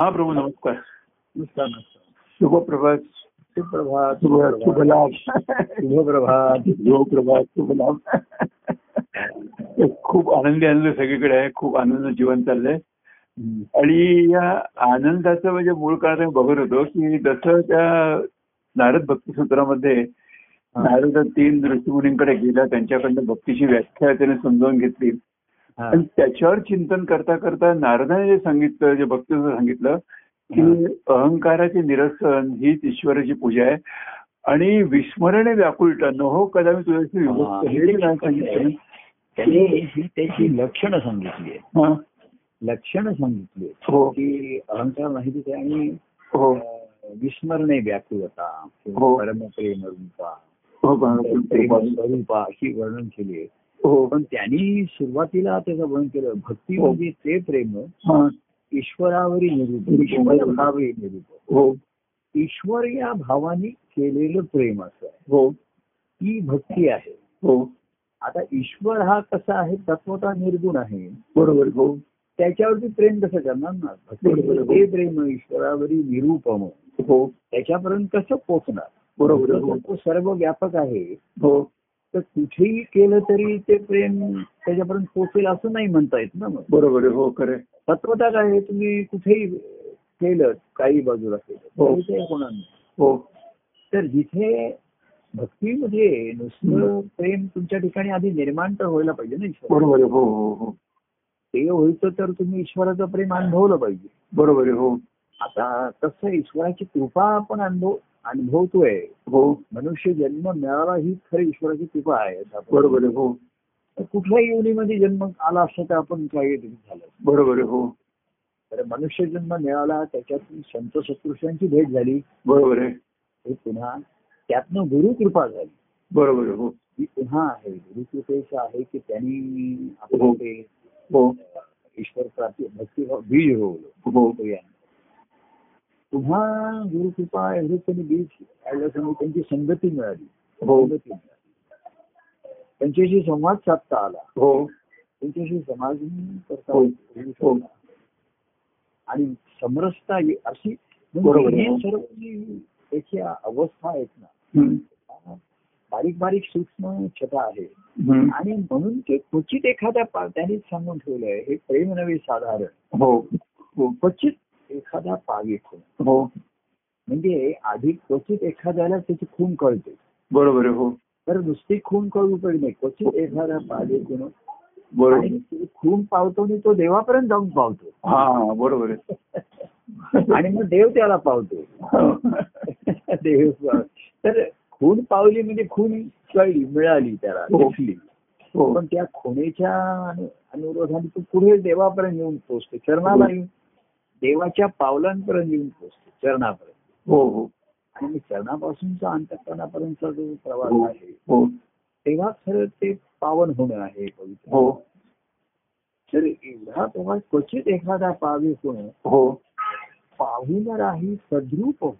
हा प्रभू नमस्कार नमस्कार शुभप्रभात सुप्रभात शुभ शुभलाभ शुभप्रभात शुभप्रभात शुभलाभ खूप आनंदी आनंद सगळीकडे आहे खूप आनंद जीवन चाललंय आणि या आनंदाचं म्हणजे मूळ कारण बघत होतो की जसं त्या नारद भक्ती सूत्रामध्ये नारद तीन ऋषीमुनींकडे गेला त्यांच्याकडनं भक्तीची व्याख्या त्याने समजावून घेतली. आणि त्याच्यावर चिंतन करता करता नारदाने जे सांगितलं जे भक्तीचं सांगितलं की अहंकाराचे निरसन हीच ईश्वराची पूजा आहे. आणि विस्मरणे व्याकुळता न हो कदा मी तुझ्याशी हे सांगितलं. त्यांनी ही त्याची लक्षणं सांगितली आहे हा. लक्षणं सांगितली आहेत. हो. की अहंकार माहितीच आहे आणि हो. विस्मरणे व्याकुळता हो. परमप्रेम रूपा स्वरूपा अशी वर्णन केली आहे हो. पण त्यांनी सुरुवातीला त्याचं वर्णन केलं. भक्ती हो. म्हणजे ते प्रेम. हा. ईश्वरावरी निरूप ईश्वर भावे निरूप हो. ईश्वर या भावाने केलेलं प्रेम असं आहे. हो. ही भक्ती आहे. हो. आता ईश्वर हा कसा आहे? तत्वता निर्गुण आहे. बरोबर. हो. त्याच्यावरती प्रेम कसं करणार ना? बरोबर. भक्ती ते प्रेम ईश्वरावरी निरूपम हो. त्याच्यापर्यंत कसं पोचणार? बरोबर. हो. तो सर्व व्यापक आहे. हो. तर कुठेही केलं तरी ते प्रेम त्याच्यापर्यंत पोचेल असं नाही म्हणता येत ना मग. बरोबर हो खरे तत्वता काय आहे तुम्ही कुठेही केलं काही बाजूला केलं हो. तरी ते होणार नाही. हो. तर जिथे भक्तीमध्ये नुसतं प्रेम तुमच्या ठिकाणी आधी निर्माण तर व्हायला पाहिजे ना ईश्वर. बरोबर हो हो हो. ते व्हायचं तर तुम्ही ईश्वराचं प्रेम अनुभवलं पाहिजे. बरोबर आहे हो. आता कसं ईश्वराची कृपा आपण अनुभव अनुभवतोय. हो. मनुष्य जन्म मिळाला ही खरी ईश्वराची कृपा आहे आपण- बरोबर हो. कुठल्याही योनीमध्ये जन्म आला असता तर आपण काही झालं. बरोबर हो. तर मनुष्य जन्म मिळाला त्याच्यातून संत सत्पुरुषांची भेट झाली. बरोबर आहे. हे पुन्हा त्यातनं गुरुकृपा झाली. बरोबर हो. ही पुन्हा आहे. गुरुकृपेचं आहे की त्यांनी हो. आपलं ते हो. ईश्वर प्राप्ती भक्ती बीज रोवलं हो. पुन्हा गुरुकृपा एवढे त्यांनी बीज काढल्यासमोर त्यांची संगती मिळाली. हो. संगती मिळाली. त्यांच्याशी संवाद साधता आला. हो. त्यांच्याशी समाज करता हो. हो. आणि समरसता अशी म्हणजे सर्व जी त्याच्या अवस्था आहेत ना. बारीक बारीक सूक्ष्म छटा आहे. आणि म्हणून ते क्वचित एखाद्या त्यांनीच सांगून ठेवलंय हे प्रेम नव्हे साधारण. हो. हो. क्वचित एखादा पावी खून हो. म्हणजे आधी क्वचित एखाद्याला त्याची खून कळते. बरोबर हो. तर नुसती खून कळू पडे नाही क्वचित एखादा पावी खून बरोबर. खून पावतो आणि तो देवापर्यंत जाऊन पावतो. हा बरोबर आणि मग देव त्याला पावतो. देव तर खून पावली म्हणजे खून कळली मिळाली त्याला हो. दिसली. हो. पण त्या खुणेच्या अनु- अनुरोधाने तो पुढे देवापर्यंत येऊन पोचतो चरणाला येऊन. देवाच्या पावलांपर्यंत येऊन पोचतो चरणापर्यंत. हो हो. आणि चरणापासूनचा अंतकरणापर्यंतचा जो प्रवास हो आहे हो. तेव्हा खरं ते पावन होणं आहे पवित्र. हो. तर एवढा प्रवास क्वचित एखादा पावी होणं हो. पाहून राही सद्रूप हो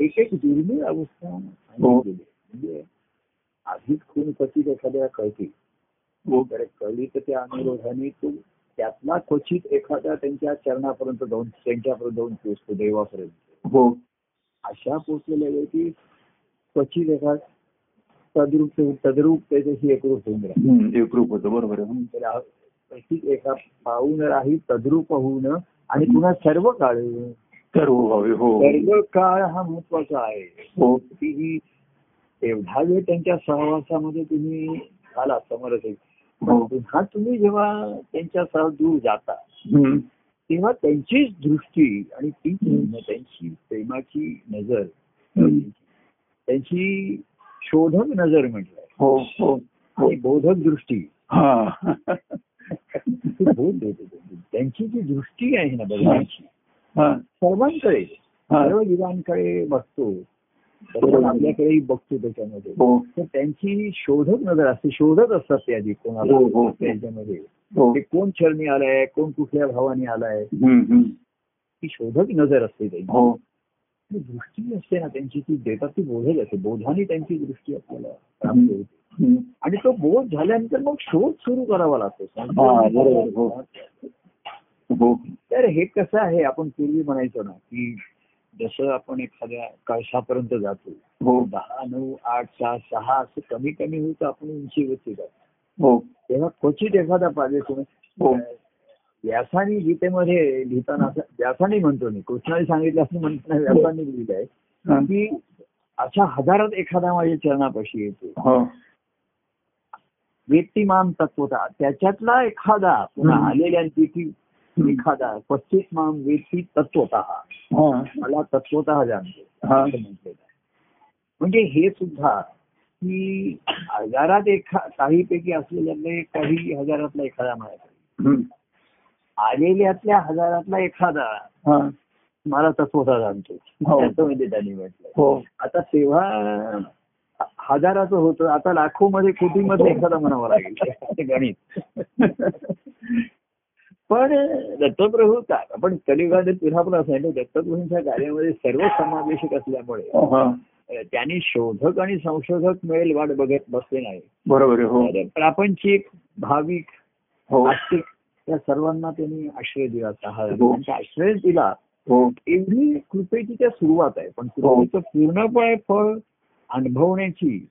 एक एक दुर्मिळ अवस्था हो. म्हणजे आधीच खून क्वचित एखाद्याला कळते. हो. कळली तर त्या अनुरोधाने तो त्यातला क्वचित एखाद्या त्यांच्या चरणापर्यंत जाऊन त्यांच्यापर्यंत जाऊन पोचतो देवापर्यंत. हो. अशा पोचलेल्या व्यक्ती क्वचित एखाद तद्रूप तद्रूप त्याच्याशी एकरूप होऊन एकरूप होतं. बरोबर क्वचित एका पाहून राही तद्रूप होऊन आणि पुन्हा सर्व काळ सर्व हो. सर्व काळ हा महत्त्वाचा आहे. हो. की ही एवढा वेळ त्यांच्या सहवासामध्ये तुम्ही आला समरस आहे. हो तुम्ही जेव्हा त्यांच्या सह दूर जाता. तेव्हा त्यांचीच दृष्टी आणि ती. त्यांची प्रेमाची नजर. त्यांची शोधक नजर म्हटलंय हो हो हो आणि बोधक दृष्टी हा ती बोध देते त्यांची. जी दृष्टी आहे ना बघण्याची हा सर्वांकडे सर्व जीवांकडे बघतो आपल्याकडेही बघतो त्याच्यामध्ये. हो. तर त्यांची शोधक नजर असते शोधत असतात ते आधी कोणाला हो, हो. त्याच्यामध्ये. ते कोण चरणी आलाय कोण कुठल्या भावाने आलाय. ती शोधक नजर असते त्यांची. दृष्टी असते ना त्यांची ती देतात ती बोधक असते. बोधाने त्यांची दृष्टी आपल्याला प्राप्त होते. आणि तो बोध झाल्यानंतर मग शोध सुरू करावा लागतो. हा, हो. हो. तर हे कसं आहे आपण पूर्वी म्हणायचो ना की जसं आपण एखाद्या कळशापर्यंत जातो हो. दहा नऊ आठ सहा सहा असं कमी कमी होतं आपण उंचीवरती जातो. हो. तेव्हा क्वचित एखादा पाहिजे तुम्ही हो. व्यासानी गीतेमध्ये लिहिताना असं व्यासानी म्हणतो मी कृष्णाने सांगितलं असं म्हणताना व्यासानी लिहिलंय हा. की अशा हजारात एखादा माझ्या चरणापाशी येतो. हो. व्यक्तिमान तत्वता त्याच्यातला एखादा पुन्हा हम्म. एखादा पच्चीस माम व्यक्ती तत्वता हा. मला तत्वता जाणतो. हा. म्हणजे हे सुद्धा की हजारात एखा काही पैकी असलेल्यातले काही हजारातला एखादा हम्म. आलेल्यातल्या हजारातला एखादा हा. मला तत्वता जाणतो. हो. त्याचं म्हणजे त्यांनी म्हटलं. हो. आता तेव्हा हजाराचं होतं. आता लाखो मध्ये कोटी मध्ये एखादा म्हणावं लागेल. ते गणित. पण दत्तप्रभू का- आपण कलियुगात पुन्हा पण असं आहे दत्तप्रभूंच्या कार्यामध्ये सर्व समावेशक असल्यामुळे हा त्यांनी शोधक आणि संशोधक मिळेल वाट बघत बसले नाही. बरोबर हो. प्रापंचिक भाविक हो. आस्तिक या सर्वांना त्यांनी आश्रय दिला. त्यांचा आश्रय दिला. एवढी कृपेची त्या सुरुवात आहे. पण कृपेचं पूर्णपणे फळ अनुभवण्याची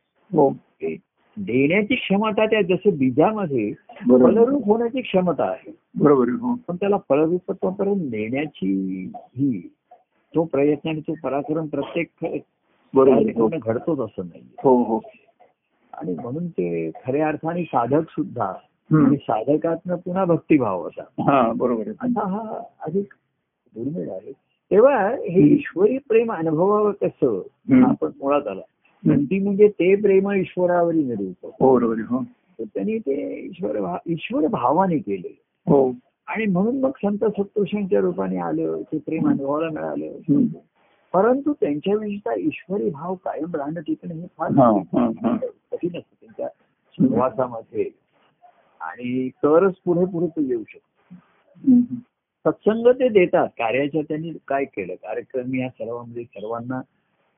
देण्याची क्षमता त्या जसं बीजामध्ये फलरूप होण्याची क्षमता आहे. बरोबर हो. पण त्याला फलरूपत्वापर्यंत नेण्याची ही तो प्रयत्न आणि तो पराक्रम प्रत्येक बरोबर. हो. घडतोच असं नाही हो हो. आणि म्हणून ते खऱ्या अर्थाने साधक सुद्धा. आणि साधकातनं पुन्हा भक्तिभाव असा. बरोबर आहे. असा हा अधिक दुर्मिळ आहे. तेव्हा हे ईश्वरी प्रेम अनुभवावं कसं. आपण मुळात आला. हम्म. ती म्हणजे ते प्रेम ईश्वरावरी हो बरोबर हो. त्यांनी ते ईश्वर ईश्वर भावाने केले. हो. आणि म्हणून मग संत सत्पुरुषांच्या रूपाने आलं ते प्रेम अनुभवाला मिळालं. परंतु त्यांच्याविषयीचा ईश्वरी भाव कायम राहणं टिकणं हे फार हा हा हा. कठीण असतं त्यांच्या सहवासामध्ये आणि तरच पुढे पुढे ते येऊ शकतो. सत्संग ते देतात. कार्याच्या त्यांनी काय केलं? कार्यक्रम या सर्वांमध्ये सर्वांना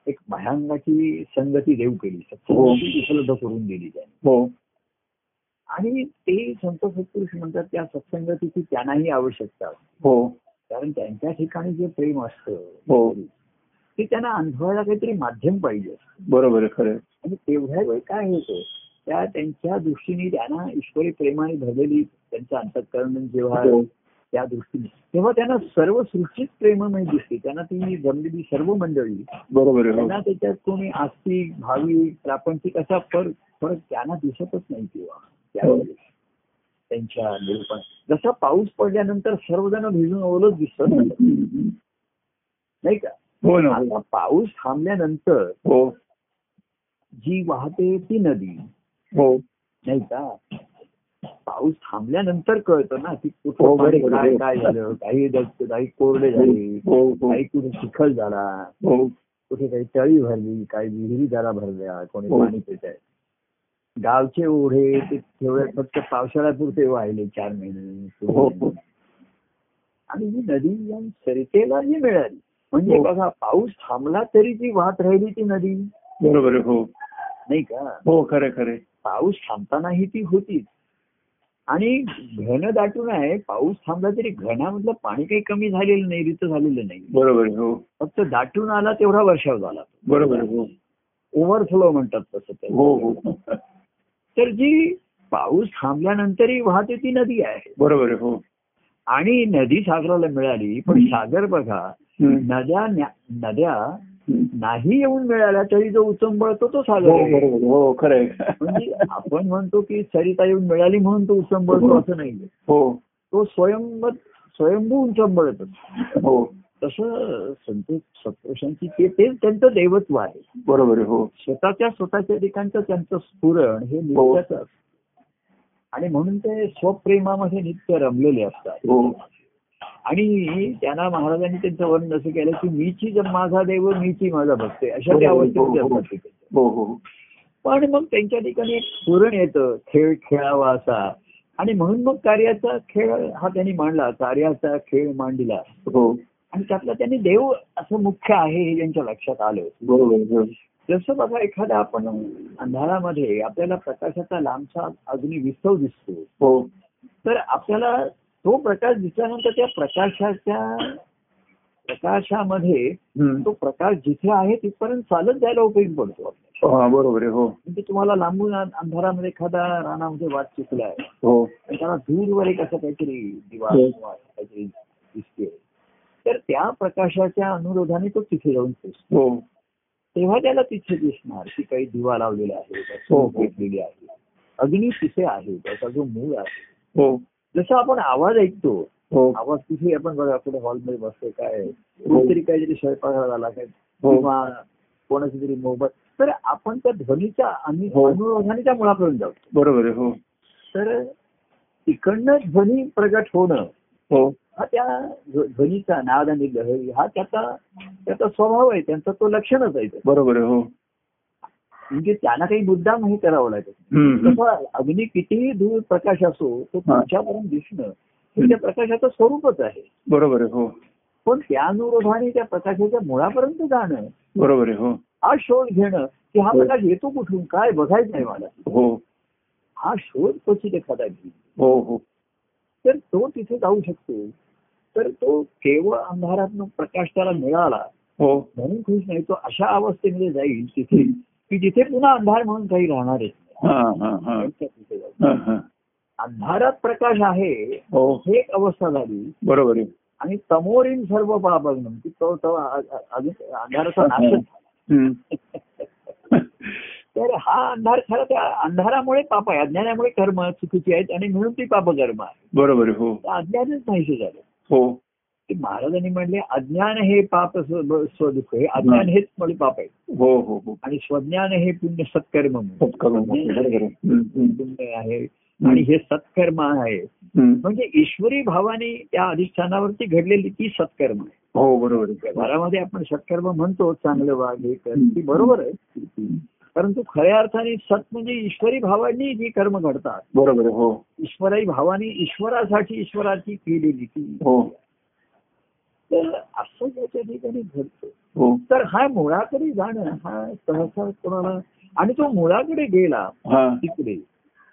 एक भयांगाची संगती देऊ केली सत्संगाची उपलब्ध करून दिली त्यांनी हो आणि ते संत सत्पुरुष म्हणतात त्या सत्संगतीची त्यांनाही आवश्यकता हो कारण त्यांच्या ठिकाणी जे प्रेम हो. असतं ते त्यांना अनुभवायला काहीतरी माध्यम पाहिजे असतं. बरोबर खरं. आणि तेवढ्या वेळ काय होतं त्या त्यांच्या दृष्टीने त्यांना ईश्वरी प्रेमाने भरलेली त्यांचं अंतकरण जेव्हा हो. त्या दृष्टीने. तेव्हा त्यांना सर्व सृष्टीत प्रेममय दिसते त्यांना ती जमलेली सर्व मंडळी. बरोबर आहे त्यांना हो त्याच्यात कोणी आस्तिक भाविक प्रापंचिक असा फरक फरक त्यांना दिसतच नाही तेव्हा. त्यावेळेस. त्यांच्या निरूपण जसा पाऊस पडल्यानंतर सर्वजण भिजून ओलच दिसत. नाही का? हो आता पाऊस थांबल्यानंतर हो. जी वाहते ती नदी. हो. नाही का? पाऊस थांबल्यानंतर कळतं ना की हो, कुठं काय हो. काय झालं. काही काही कोरडे झाले. हो हो. काही कुठे चिखल झाला. हो. कुठे काही तळी भरली काही विहिरी जरा भरल्या कोणी हो. पाणी पित आहे. गावचे ओढे ते तेवढे फक्त पावसाळ्यापुरते वाहिले चार महिने हो, हो. आणि ही नदी या सरितेला मिळाली. म्हणजे हो. बघा पाऊस थांबला तरी ती वाहत राहिली ती नदी. बरोबर हो. नाही का? हो खरं खरे पाऊस थांबतानाही ती होतीच आणि घन दाटून आहे पाऊस थांबला तरी घनामधलं पाणी काही कमी झालेलं नाही रित झालेलं नाही. बरोबर हो. फक्त दाटून आला तेवढा वर्षाव झाला बरोबर हो. ओव्हरफ्लो म्हणतात तसं त्याला. हो हो. तर जी पाऊस थांबल्यानंतरही वाहते ती नदी आहे. बरोबर हो. आणि नदी सागराला मिळाली पण सागर बघा. नद्या नद्या. नाही येऊन मिळाल्या तरी जो उचंबळतो तो सागर हो हो खरं म्हणजे आपण म्हणतो की सरिता येऊन मिळाली म्हणून तो उचंबळतो असं नाही हो. तो स्वयं स्वयंभू उचंबळत हो. तसं संत सत्पुरुषांची ते त्यांचं देवत्व आहे. बरोबर हो. स्वतःच्या स्वतःच्या ठिकाणचं त्यांचं स्फुरण हे हो. नित्याच असतं. आणि म्हणून ते स्वप्रेमामध्ये नित्य रमलेले असतात. हो. आणि त्यांना महाराजांनी त्यांचं वर्णन असं केलं की मीची माझा देव मीची माझा भक्त अशा त्या हो, हो, अवस्थेमध्ये हो. पण मग त्यांच्या ठिकाणी एक स्फुरण येतं खेळ खेळावा असा. आणि म्हणून मग कार्याचा खेळ हा त्यांनी मांडला कार्याचा खेळ मांडला. हो. आणि त्यातला त्यांनी देव असं मुख्य आहे हे त्यांच्या लक्षात आलं. जसं बघा एखादा आपण अंधारामध्ये आपल्याला प्रकाशाचा लांबचा अजूनही विस्तव दिसतो. हो. तर आपल्याला तो प्रकाश दिसल्यानंतर त्या प्रकाशाच्या प्रकाशामध्ये. तो प्रकाश जिथे आहे तिथपर्यंत चालत जायला उपयोग पडतो. हा बरोबर आहे हो. म्हणजे तुम्हाला लांबून अंधारामध्ये एखादा रानामध्ये वाट चुकलाय हो. आणि त्याला दूरवर एक असं काहीतरी दिवा हो. काहीतरी दिसते तर त्या प्रकाशाच्या अनुरोधाने तो तिथे जाऊन पोचतो हो. तेव्हा त्याला तिथे दिसणार की काही दिवा लावलेला आहे हो, हो. पेटलेली आहे. अग्नी तिथे आहे त्याचा जो मूळ आहे. हो. जसं आपण आवाज ऐकतो हो आवाज तिथे आपण बघा कुठे हॉलमध्ये बसतोय काय कोणतरी काहीतरी स्वयंपाक झाला काय हो. किंवा कोणाची तरी मोबाईल तर आपण त्या ध्वनीच्या आणि हो. अनुरोधाने त्या मुळापर्यंत जातो बरोबर आहे हो तर तिकडनं ध्वनी प्रगट होणं हो हा त्या ध्व- ध्वनीचा नाद आणि लहरी हा त्याचा त्याचा स्वभाव आहे त्यांचा तो लक्षणच आहे. बरोबर आहे हो म्हणजे त्यांना काही मुद्दाम हे करावं. तसं अग्नी कितीही दूर प्रकाश असो तो. तुमच्यापर्यंत दिसणं हे त्या प्रकाशाचं स्वरूपच आहे. बरोबर आहे हो. पण त्या अनुरोधाने त्या प्रकाशाच्या मुळापर्यंत जाणं बरोबर आहे हो. हा शोध घेणं की हा हो. प्रकाश येतो कुठून काय बघायचं नाही मला. हो. हा शोध क्वचित एखादा घेईल. हो हो. तर तो तिथे जाऊ शकतो. तर तो केवळ अंधारातून प्रकाश त्याला मिळाला हो. म्हणून खुश नाही तो अशा अवस्थेमध्ये जाईल तिथे. की जिथे पुन्हा अंधार म्हणून काही राहणारच नाही. हा हा हा त्यांच्या तिथे जाऊ. हा, हा. अंधारात प्रकाश आहे हो हे एक अवस्था झाली बरोबर आहे आणि समोरील सर्व की तो तो अजून अंधाराचा. हम्म. तर हा अंधार खरं त्या अंधारामुळे पाप आहे अज्ञानामुळे कर्म चुकीची आहेत आणि म्हणून ती पापकर्म आहे बरोबर आहे हो अज्ञानच नाहीसे झालं हो की महाराजांनी म्हणले अज्ञान हे पाप स्व- स्वदुःख हे अज्ञान हेच मुळे पाप आहे. हो हो हो. आणि स्वज्ञान हे पुण्य सत्कर्म. पुण्य आहे. आणि हे सत्कर्म आहे. म्हणजे ईश्वरी भावाने त्या अधिष्ठानावरती घडलेली ती सत्कर्म आहे. हो बरोबर घरामध्ये आपण सत्कर्म म्हणतो चांगलं वाग हे कर. ती बरोबर आहे. परंतु खऱ्या अर्थाने सत म्हणजे ईश्वरी भावांनी जी कर्म घडतात. बरोबर हो. ईश्वराई भावानी ईश्वरासाठी ईश्वराची केलेली ती हो. तर असं ज्याच्या ठिकाणी घडतं. हो. तर हा मुळाकडे जाणं हा सहसा कोणाला आणि तो मुळाकडे गेला तिकडे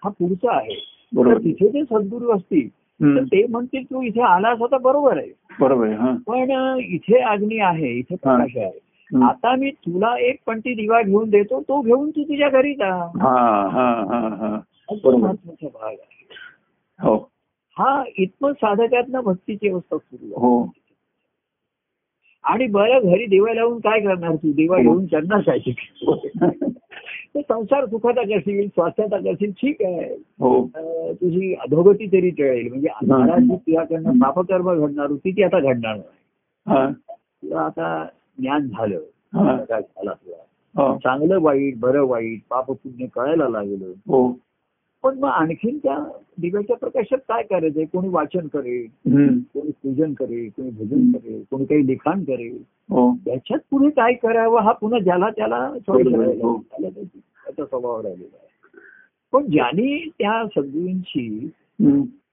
हा पुढचा आहे. तर तिथे जे सद्गुरू असतील तर. ते म्हणतील तू इथे आलास आता बरोबर आहे. बरोबर आहे पण इथे अग्नी आहे इथे प्रकाश आहे. आता मी तुला एक पंटी दिवा घेऊन देतो तो घेऊन तू तुझ्या घरी जा. महत्त्वाचा भाग आहे. हो. हा इतकं साधकातनं भक्तीची अवस्था सुरू हो. आणि बरं घरी दिवा लावून काय करणार तू? दिवा हो. घेऊन करणार काय ते संसार सुखाचा करशील स्वास्थ्याचा करशील ठीक आहे. हो. तुझी अधोगती तरी टळेल. म्हणजे तुझ्याकडनं पापकर्म घडणार होती ती आता घडणार नाही. तुला आता ज्ञान झालं. प्रकाश झाला? तुला हो. चांगलं वाईट बरं वाईट पाप पुण्य कळायला लागलं. पण मग आणखीन त्या दिव्याच्या प्रकाशात काय करायचंय कोणी वाचन करेल. कोणी पूजन करेल कोणी भजन करेल कोणी काही लिखाण करेल. हो. त्याच्यात पुढे काय करावं? हा पुन्हा ज्याला त्याला. हो. त्याची- स्वभाव राहिलेला आहे. पण ज्यांनी त्या सद्गुरूंची.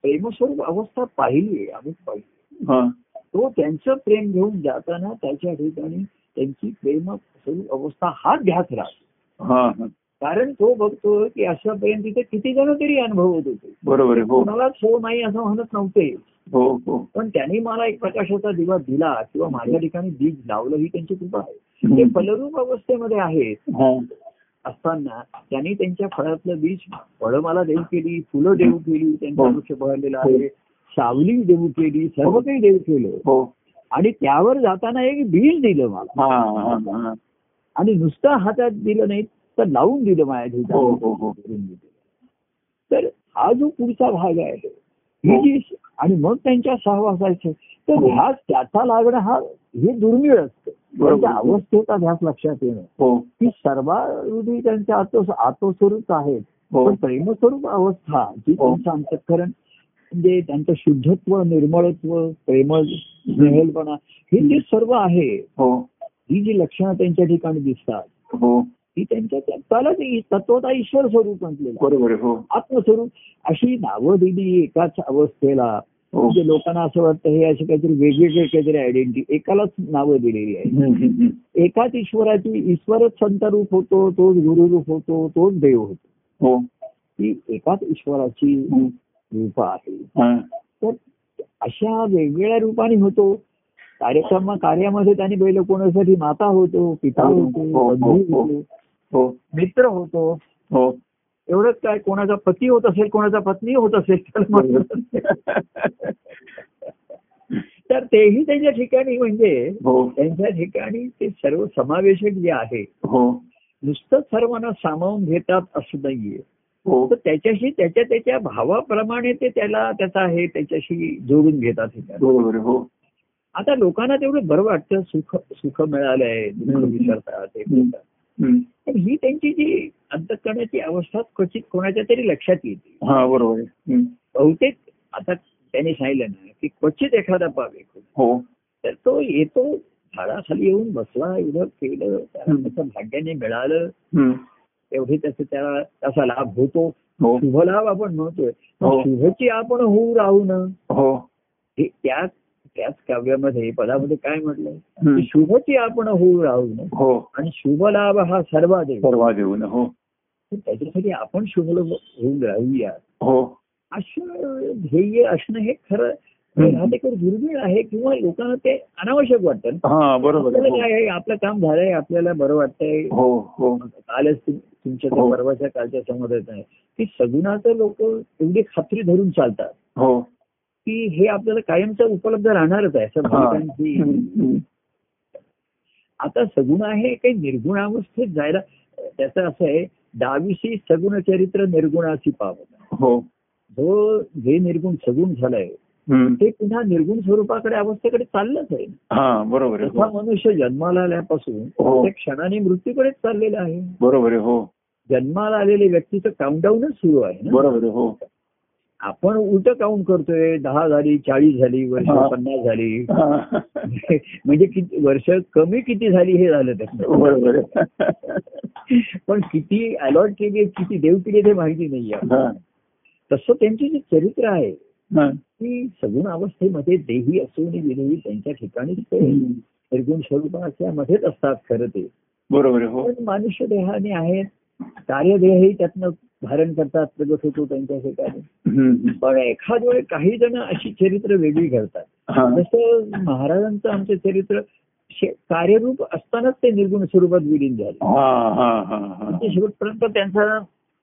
प्रेमस्वरूप अवस्था पाहिली आम्ही पाहिली हा. तो त्यांचं प्रेम घेऊन जाताना त्याच्या ठिकाणी त्यांची प्रेम स्वरूप अवस्था हा ध्यास राहतो. हा हा. कारण तो बघतो की अशापर्यंत तिथे किती जण तरी अनुभवत होते. बरोबर आहे हो. कोणालाच हो नाही असं म्हणत नव्हते. हो हो. पण त्यांनी मला एक प्रकाशाचा दिवा दिला किंवा माझ्या ठिकाणी बीज लावलं ही त्यांची कृपा आहे. ते फलरूप अवस्थेमध्ये आहेत. हा. असताना त्यांनी त्यांच्या फळातलं बीज फळं मला देऊ केली फुलं देऊ केली त्यांचा हो. वृक्ष बहरलेला आहे सावली देऊ केली सर्व काही देऊ केलं. हो. आणि त्यावर जाताना एक बीज दिलं मला. हा हा हा. आणि नुसतं हातात दिलं नाही तर लावून दिलं माझ्या हो हो हो. ठिकाणी तर हा जो पुढचा भाग आहे ही. जी आणि मग त्यांच्या सहवासाचे तर हो. ध्यास त्याचा लागणं हा हे दुर्मिळ असतं. त्यांच्या अवस्थेचा ध्यास लक्षात येणं. हो. की सर्वांनी त्यांच्या आतो आतोस्वरूप आहेत. हो. पण प्रेमस्वरूप अवस्था जी हो. त्यांचं अंतःकरण म्हणजे त्यांचं शुद्धत्व निर्मळत्व प्रेमळ स्नेहलपणा हे जे सर्व आहे हो. ही जी लक्षणं त्यांच्या ठिकाणी दिसतात हो त्यांच्या त्याला ते तत्वता ईश्वर स्वरूप म्हटलेलं हो. आत्मस्वरूप. अशी नावं दिली एकाच अवस्थेला. हो. म्हणजे लोकांना असं वाटतं हे असे काहीतरी वेगवेगळे काहीतरी आयडेंटिटी एकालाच नावं दिलेली आहे. एकाच ईश्वराची ईश्वरच संत रूप होतो तोच गुरुरूप होतो तोच देव होतो. हो. ही एकाच ईश्वराची. रूप आहे. हा. तर अशा वेगवेगळ्या रूपाने होतो. कार्यक्रम कार्यामध्ये त्यांनी बैल कोणासाठी माता होतो पिता होतो बंधू. होतो. हो. मित्र होतो. हो. एवढंच काय कोणाचा पती होत असेल कोणाचा पत्नी होत असेल तर तर तेही त्यांच्या ठिकाणी म्हणजे हो. त्यांच्या ठिकाणी ते सर्व समावेशक जे आहे हो. नुसतं सर्वांना सामावून घेतात असं नाहीये. हो. तर त्याच्याशी त्याच्या त्याच्या भावाप्रमाणे ते त्याला त्याचा हे त्याच्याशी जोडून घेतात हे. बरोबर हो. आता लोकांना तेवढं बरं वाटतं सुख सुख मिळालंय. विसरतात हे त्यांची जी अंतकरणाची अवस्था क्वचित कोणाच्या तरी लक्षात येते. हा बरोबर. बहुतेक आता त्यांनी सांगितलं ना की क्वचित एखादा पावे हो. तर तो येतो झाडाखाली येऊन बसला एवढं केलं त्याला भाग्याने मिळालं. एवढे त्याचा त्याला त्याचा लाभ होतो. हो. शुभलाभ आपण म्हणतोय. हो. शुभची आपण होऊ राहू न. हो. हे त्याच काव्यामध्ये पदामध्ये काय म्हटलंय? शुभची आपण होऊ राहू न हो. आणि शुभलाभ हा सर्वाधिक. परवा देऊन हो. तर त्याच्यासाठी आपण शुभ होऊन राहूया. हो. असं ध्येय असणं हे खरं. राहतेकर दुर्मिळ आहे किंवा लोकांना ते अनावश्यक वाटतं. हा बरोबर काय आहे? आपलं काम झालंय आपल्याला बरं वाटतंय. हो हो. कालच तुम- तुमच्या हो. परवाच्या कालच्या संवादात आहे. की सगुणाचं लोक एवढी खात्री धरून चालतात. हो. की हे आपल्याला कायमचं उपलब्ध राहणारच आहे असं. आता सगुण आहे काही निर्गुणावस्थेत जायला त्याचं असं आहे डावीशी सगुण चरित्र निर्गुणाची पावत हो जो जे निर्गुण सगुण झालाय. ते पुन्हा निर्गुण स्वरूपाकडे अवस्थेकडे चाललंच आहे हा बरोबर हो. मनुष्य जन्माला आल्यापासून हो. त्या क्षणाने मृत्यूकडेच चाललेला आहे बरोबर हो जन्माला आलेले व्यक्तीचं काउंटडाऊनच सुरू आहे बरोबर हो आपण उलट काउंट करतोय दहा झाली चाळीस झाली वर्ष. पन्नास झाली. म्हणजे किती वर्ष कमी किती झाली हे झालं त्याचं पण किती अलॉट केली किती देव केली ते माहिती नाहीये हा. तसं त्यांचे जे चरित्र आहे हा. की सगुण अवस्थेमध्ये देही असून विदेही त्यांच्या ठिकाणीच ते. निर्गुण स्वरूपाच्या मध्येच असतात खरं ते बरोबर हो पण मनुष्य देहाने आहेत कार्यदेहही त्यातनं धारण करतात प्रगत होतो त्यांच्या ठिकाणी. पण एखाद वेळ काही जण अशी चरित्र वेगळी घडतात. हा. जसं महाराजांचं आमचं चरित्र कार्यरूप असतानाच ते निर्गुण स्वरूपात विलीन झाले. हा हा हा हा. म्हणजे शेवटपर्यंत त्यांचं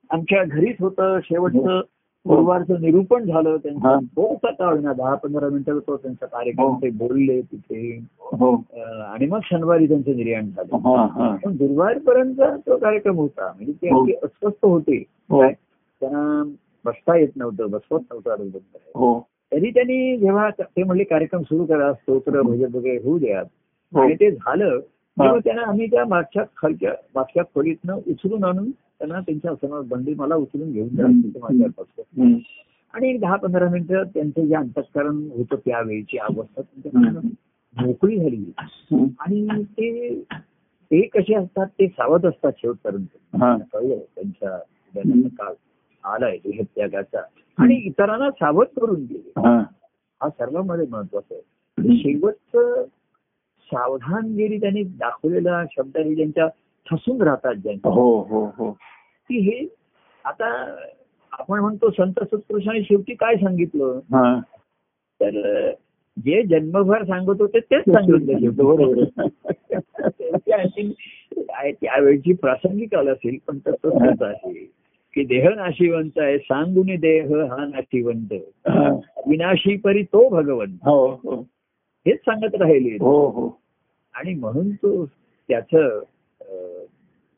आमच्या घरीच होतं शेवटचं गुरुवारचं निरूपण झालं हा. त्यांचं थोडासा काळ ना दहा पंधरा मिनिटं तो त्यांचा कार्यक्रम हो. ते बोलले तिथे. हो. आणि मग शनिवारी त्यांचं निर्याण झालं. हा हा. पण गुरुवारपर्यंत तो कार्यक्रम होता. म्हणजे ते हो. अगदी अस्वस्थ होते. हो. काय? त्यांना बसता येत नव्हतं बसवत नव्हतं. हो. तरी त्यांनी जेव्हा ते म्हणले कार्यक्रम सुरू करा स्तोत्र भजन वगैरे होऊ द्या. हो. आणि ते झालं. तेव्हा त्यांना आम्ही त्या मागच्या खालच्या मागच्या खोलीतनं उचलून आणून त्यांना त्यांच्यासमोर बंदी मला उचलून घेऊन जा. आणि एक दहा पंधरा मिनिटं त्यांचं जे अंतःकरण होतं त्यावेळीची अवस्था त्यांच्या. मोकळी झाली. आणि ते ते कसे असतात ते सावध असतात शेवटपर्यंत. कळलं त्यांच्या काळ आलाय देहत्यागाचा आणि इतरांना सावध करून गेले. हा. सर्वांमध्ये महत्त्वाचा आहे. शेवटचं सावधानगिरी त्यांनी दाखवलेला शब्द हे ज्यांच्या ठसून राहतात ज्यांच्या हो हो हो. की हे आता आपण म्हणतो संत सत्पुरुषांनी शेवटी काय सांगितलं? हा. तर जे जन्मभर सांगत होते तेच सांगितलं बरोबर. त्यावेळची प्रासंगिक आलं असेल पण तसंच आहे की देह नाशिवंत आहे सांगून देह हा नाशिवंत. विनाशी परी तो भगवंत. हो हो. हेच सांगत राहिले हो हो. आणि म्हणून तो त्याच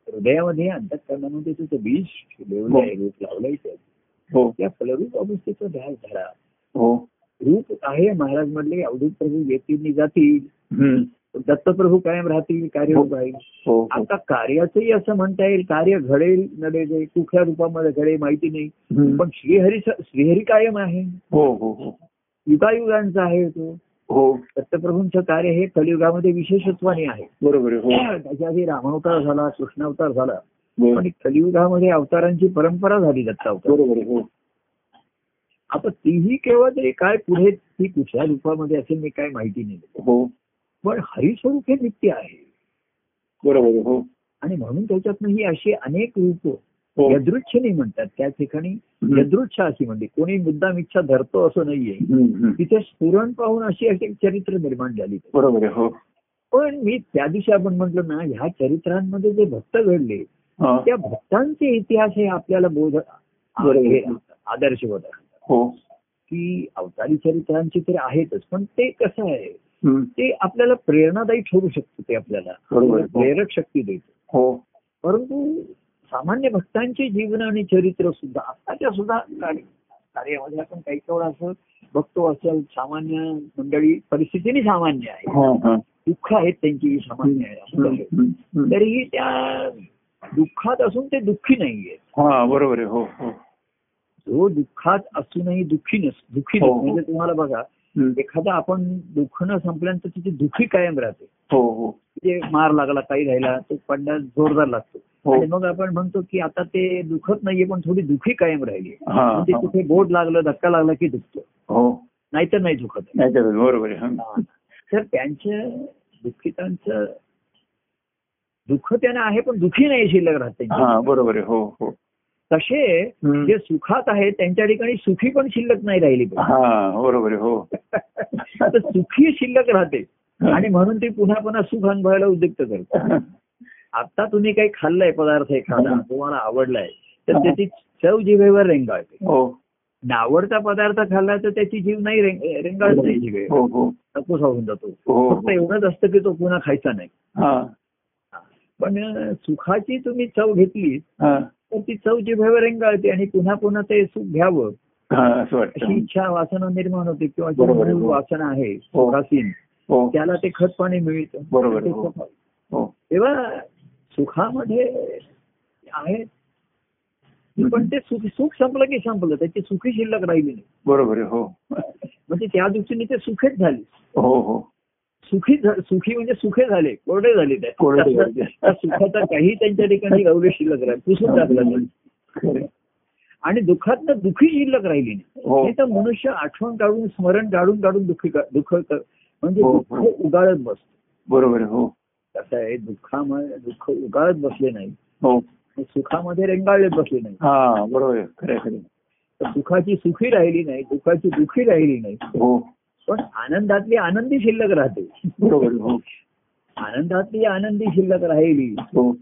हृदयामध्ये अंतकरणामध्ये त्याचं बीज आहे रूप लावलंय त्याचं. हो. त्या फलरूप अवस्थेचा ध्यास धरा. हो. रूप आहे महाराज म्हणले अवधूत प्रभू येतील जातील. दत्तप्रभू कायम राहतील कार्यरूप राहील. हो हो. आता कार्याचंही असं म्हणता येईल कार्य घडेल नडेल कुठल्या रूपामध्ये घडेल माहिती नाही. पण श्रीहरी श्रीहरी कायम आहे. हो हो हो. युगायुगांचा आहे तो. हो. दत्तप्रभूंचं कार्य हे कलियुगामध्ये विशेषत्वाने आहे. बरोबर हो. त्याच्या आधी रामावतार झाला कृष्णावतार झाला. पण कलियुगामध्ये अवतारांची परंपरा झाली दत्तावतार. बरोबर हो. आता तीही केव्हा तरी काय पुढे ती कुठल्या रूपामध्ये असेल मी काय माहिती नाही. हो. पण हरिस्वरूप हे नित्य आहे. बरोबर हो. आणि म्हणून त्याच्यातनं ही अशी अनेक रूप. यदृच्छिनी म्हणतात त्या ठिकाणी. यदृच्छा अशी म्हणते कोणी मुद्दाम इच्छा धरतो असं नाहीये. तिथे स्फुरण पाहून अशी अशी एक चरित्र निर्माण झाली बरोबर हो पण मी त्या दिवशी आपण म्हटलं ना ह्या चरित्रांमध्ये जे भक्त घडले हा. त्या भक्तांचे इतिहास हे आपल्याला बोध बरोबर. हे आदर्शवत आहे. हो की अवतारी चरित्रांची तरी आहेतच पण ते कसं आहे. ते आपल्याला प्रेरणादायी ठरू शकतं ते आपल्याला बरोबर. प्रेरक शक्ती देतं हो परंतु सामान्य भक्तांची जीवन आणि चरित्र सुद्धा आताच्या सुद्धा कार्य- कार्यामध्ये आपण काही केवळ असं बघतो असं सामान्य मंडळी परिस्थितीने सामान्य आहे. दुःख आहेत त्यांची सामान्य आहे. तरीही त्या दुःखात असून ते दुःखी नाहीये हा बरोबर आहे हो हो जो दुःखात असूनही दुःखी नस दुःखी हो, नस हो. म्हणजे तुम्हाला बघा. एखादा आपण दुःख न संपल्यानंतर तिची दुःखी कायम राहते हो हो म्हणजे मार लागला काही राहिला तो पडण्यास जोरदार लागतो. आणि मग आपण म्हणतो की आता ते दुखत नाहीये पण थोडी दुःखी कायम राहिली. हा, म्हणजे हा. कुठे बोट लागलं धक्का लागला की दुखतो. हो. नाहीतर नाही दुखत. बरोबर आहे. हा. हा. तर त्यांच्या दुःखितांचं दुःख त्यांना आहे पण दुःखी नाही शिल्लक राहत हा बरोबर आहे. हो हो. तसे. जे सुखात आहेत त्यांच्या ठिकाणी सुखी पण शिल्लक नाही राहिली. हा बरोबर आहे. हो. तर सुखी शिल्लक राहते. आणि म्हणून ती पुन्हा पुन्हा सुख अनुभवायला उद्युक्त करते. आता तुम्ही काही खाल्लाय पदार्थ एखादा हा. तुम्हाला आवडलाय तर त्याची चव जिभेवर रेंगाळते. हो. नावडता पदार्थ खाल्ला तर त्याची जीव नाही रेंग- रेंगाळत नाही जिभेवर. हो हो. नकोसा होऊन जातो. हो फक्त एवढंच असतं की तो पुन्हा खायचा नाही. हा. पण सुखाची तुम्ही चव घेतली हा. तर ती चव जिभेवर रेंगाळते आणि पुन्हा पुन्हा ते सुख घ्यावं. हा अशी इच्छा वासना निर्माण होते किंवा जी हो. वासना आहे हो. सुखासीन हो. त्याला ते खत पाणी मिळतं. बरोबर हो. हो. तेव्हा सुखामध्ये आहे. पण ते सुख सुख संपलं की संपलं. त्याची सुखी शिल्लक राहिली नाही. बरोबर आहे हो. म्हणजे त्या दृष्टीने ते सुखेच झाले. हो हो. सुखी सुखी म्हणजे सुखे झाले कोरडे झाले. त्या सुखाचा काही त्यांच्या ठिकाणी गौरव शिल्लक राहील. पुसून टाकला. आणि दुःखात दुःखी शिल्लक राहिली नाही. हो. तर मनुष्य आठवण काढून स्मरण काढून काढून दुःखी का- दुःख क- म्हणजे हो, दुःख हो. उगाळत बसतो. बरोबर हो. कसं आहे दुःखामध्ये दुःख उगाळत बसले नाही. हो. सुखामध्ये रेंगाळत बसले नाही. हा बरोबर खरं खरं सुखाची सुखी राहिली नाही दुःखाची दुःखी राहिली नाही. हो. पण आनंदातली आनंदी शिल्लक राहते. बरोबर हो. आनंदातली आनंदी शिल्लक राहिली हो.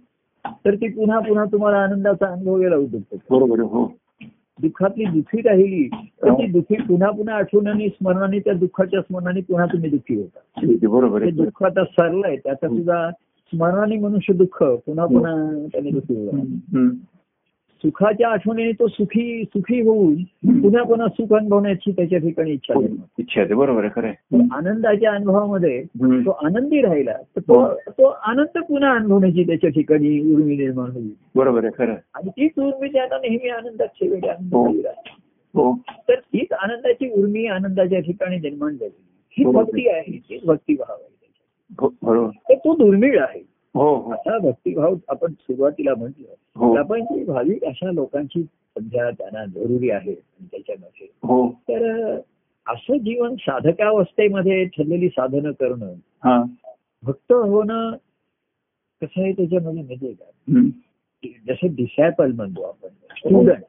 तर ती पुन्हा पुन्हा तुम्हाला आनंदाचा अनुभव घ्यायला उद्युक्त बरोबर आहे हो. दुःखातली दुःखी राहिली तर ती दुःखी पुन्हा पुन्हा आठवणाने स्मरणाने त्या दुःखाच्या स्मरणाने पुन्हा तुम्ही दुःखी होता. बरोबर दुःख आता सरलंय त्याचा सुद्धा स्मरणाने मनुष्य दुःख पुन्हा पुन्हा त्याने दुःखी होता. सुखाच्या आठवणीने तो सुखी सुखी होऊन पुन्हा पुन्हा सुख अनुभवण्याची त्याच्या ठिकाणी इच्छा निर्माण इच्छा आहे बरोबर आहे आहे. आनंदाच्या अनुभवामध्ये. तो आनंदी राहिला तर तो तो आनंद पुन्हा अनुभवण्याची त्याच्या ठिकाणी उर्मी निर्माण होईल बरोबर आहे खरं आहे. आणि तीच उर्मी त्याला नेहमी आनंदात शेवटी हो. आनंद राहील. हो तर तीच आनंदाची उर्मी आनंदाच्या ठिकाणी निर्माण झाली ही. भक्ती आहे तीच भक्तिभाव आहे हो, बरोबर तर तो दुर्मिळ आहे हो हो असा भक्तिभाव आपण सुरुवातीला म्हटलं हो. आपण जी भाविक अशा लोकांची सध्या त्यांना जरुरी आहे त्याच्यामध्ये. हो. तर असं जीवन साधकावस्थेमध्ये ठरलेली साधनं करणं हा. भक्त होणं कसं आहे त्याच्यामध्ये माहितीये का. जसं डिसायपल म्हणतो आपण स्टुडंट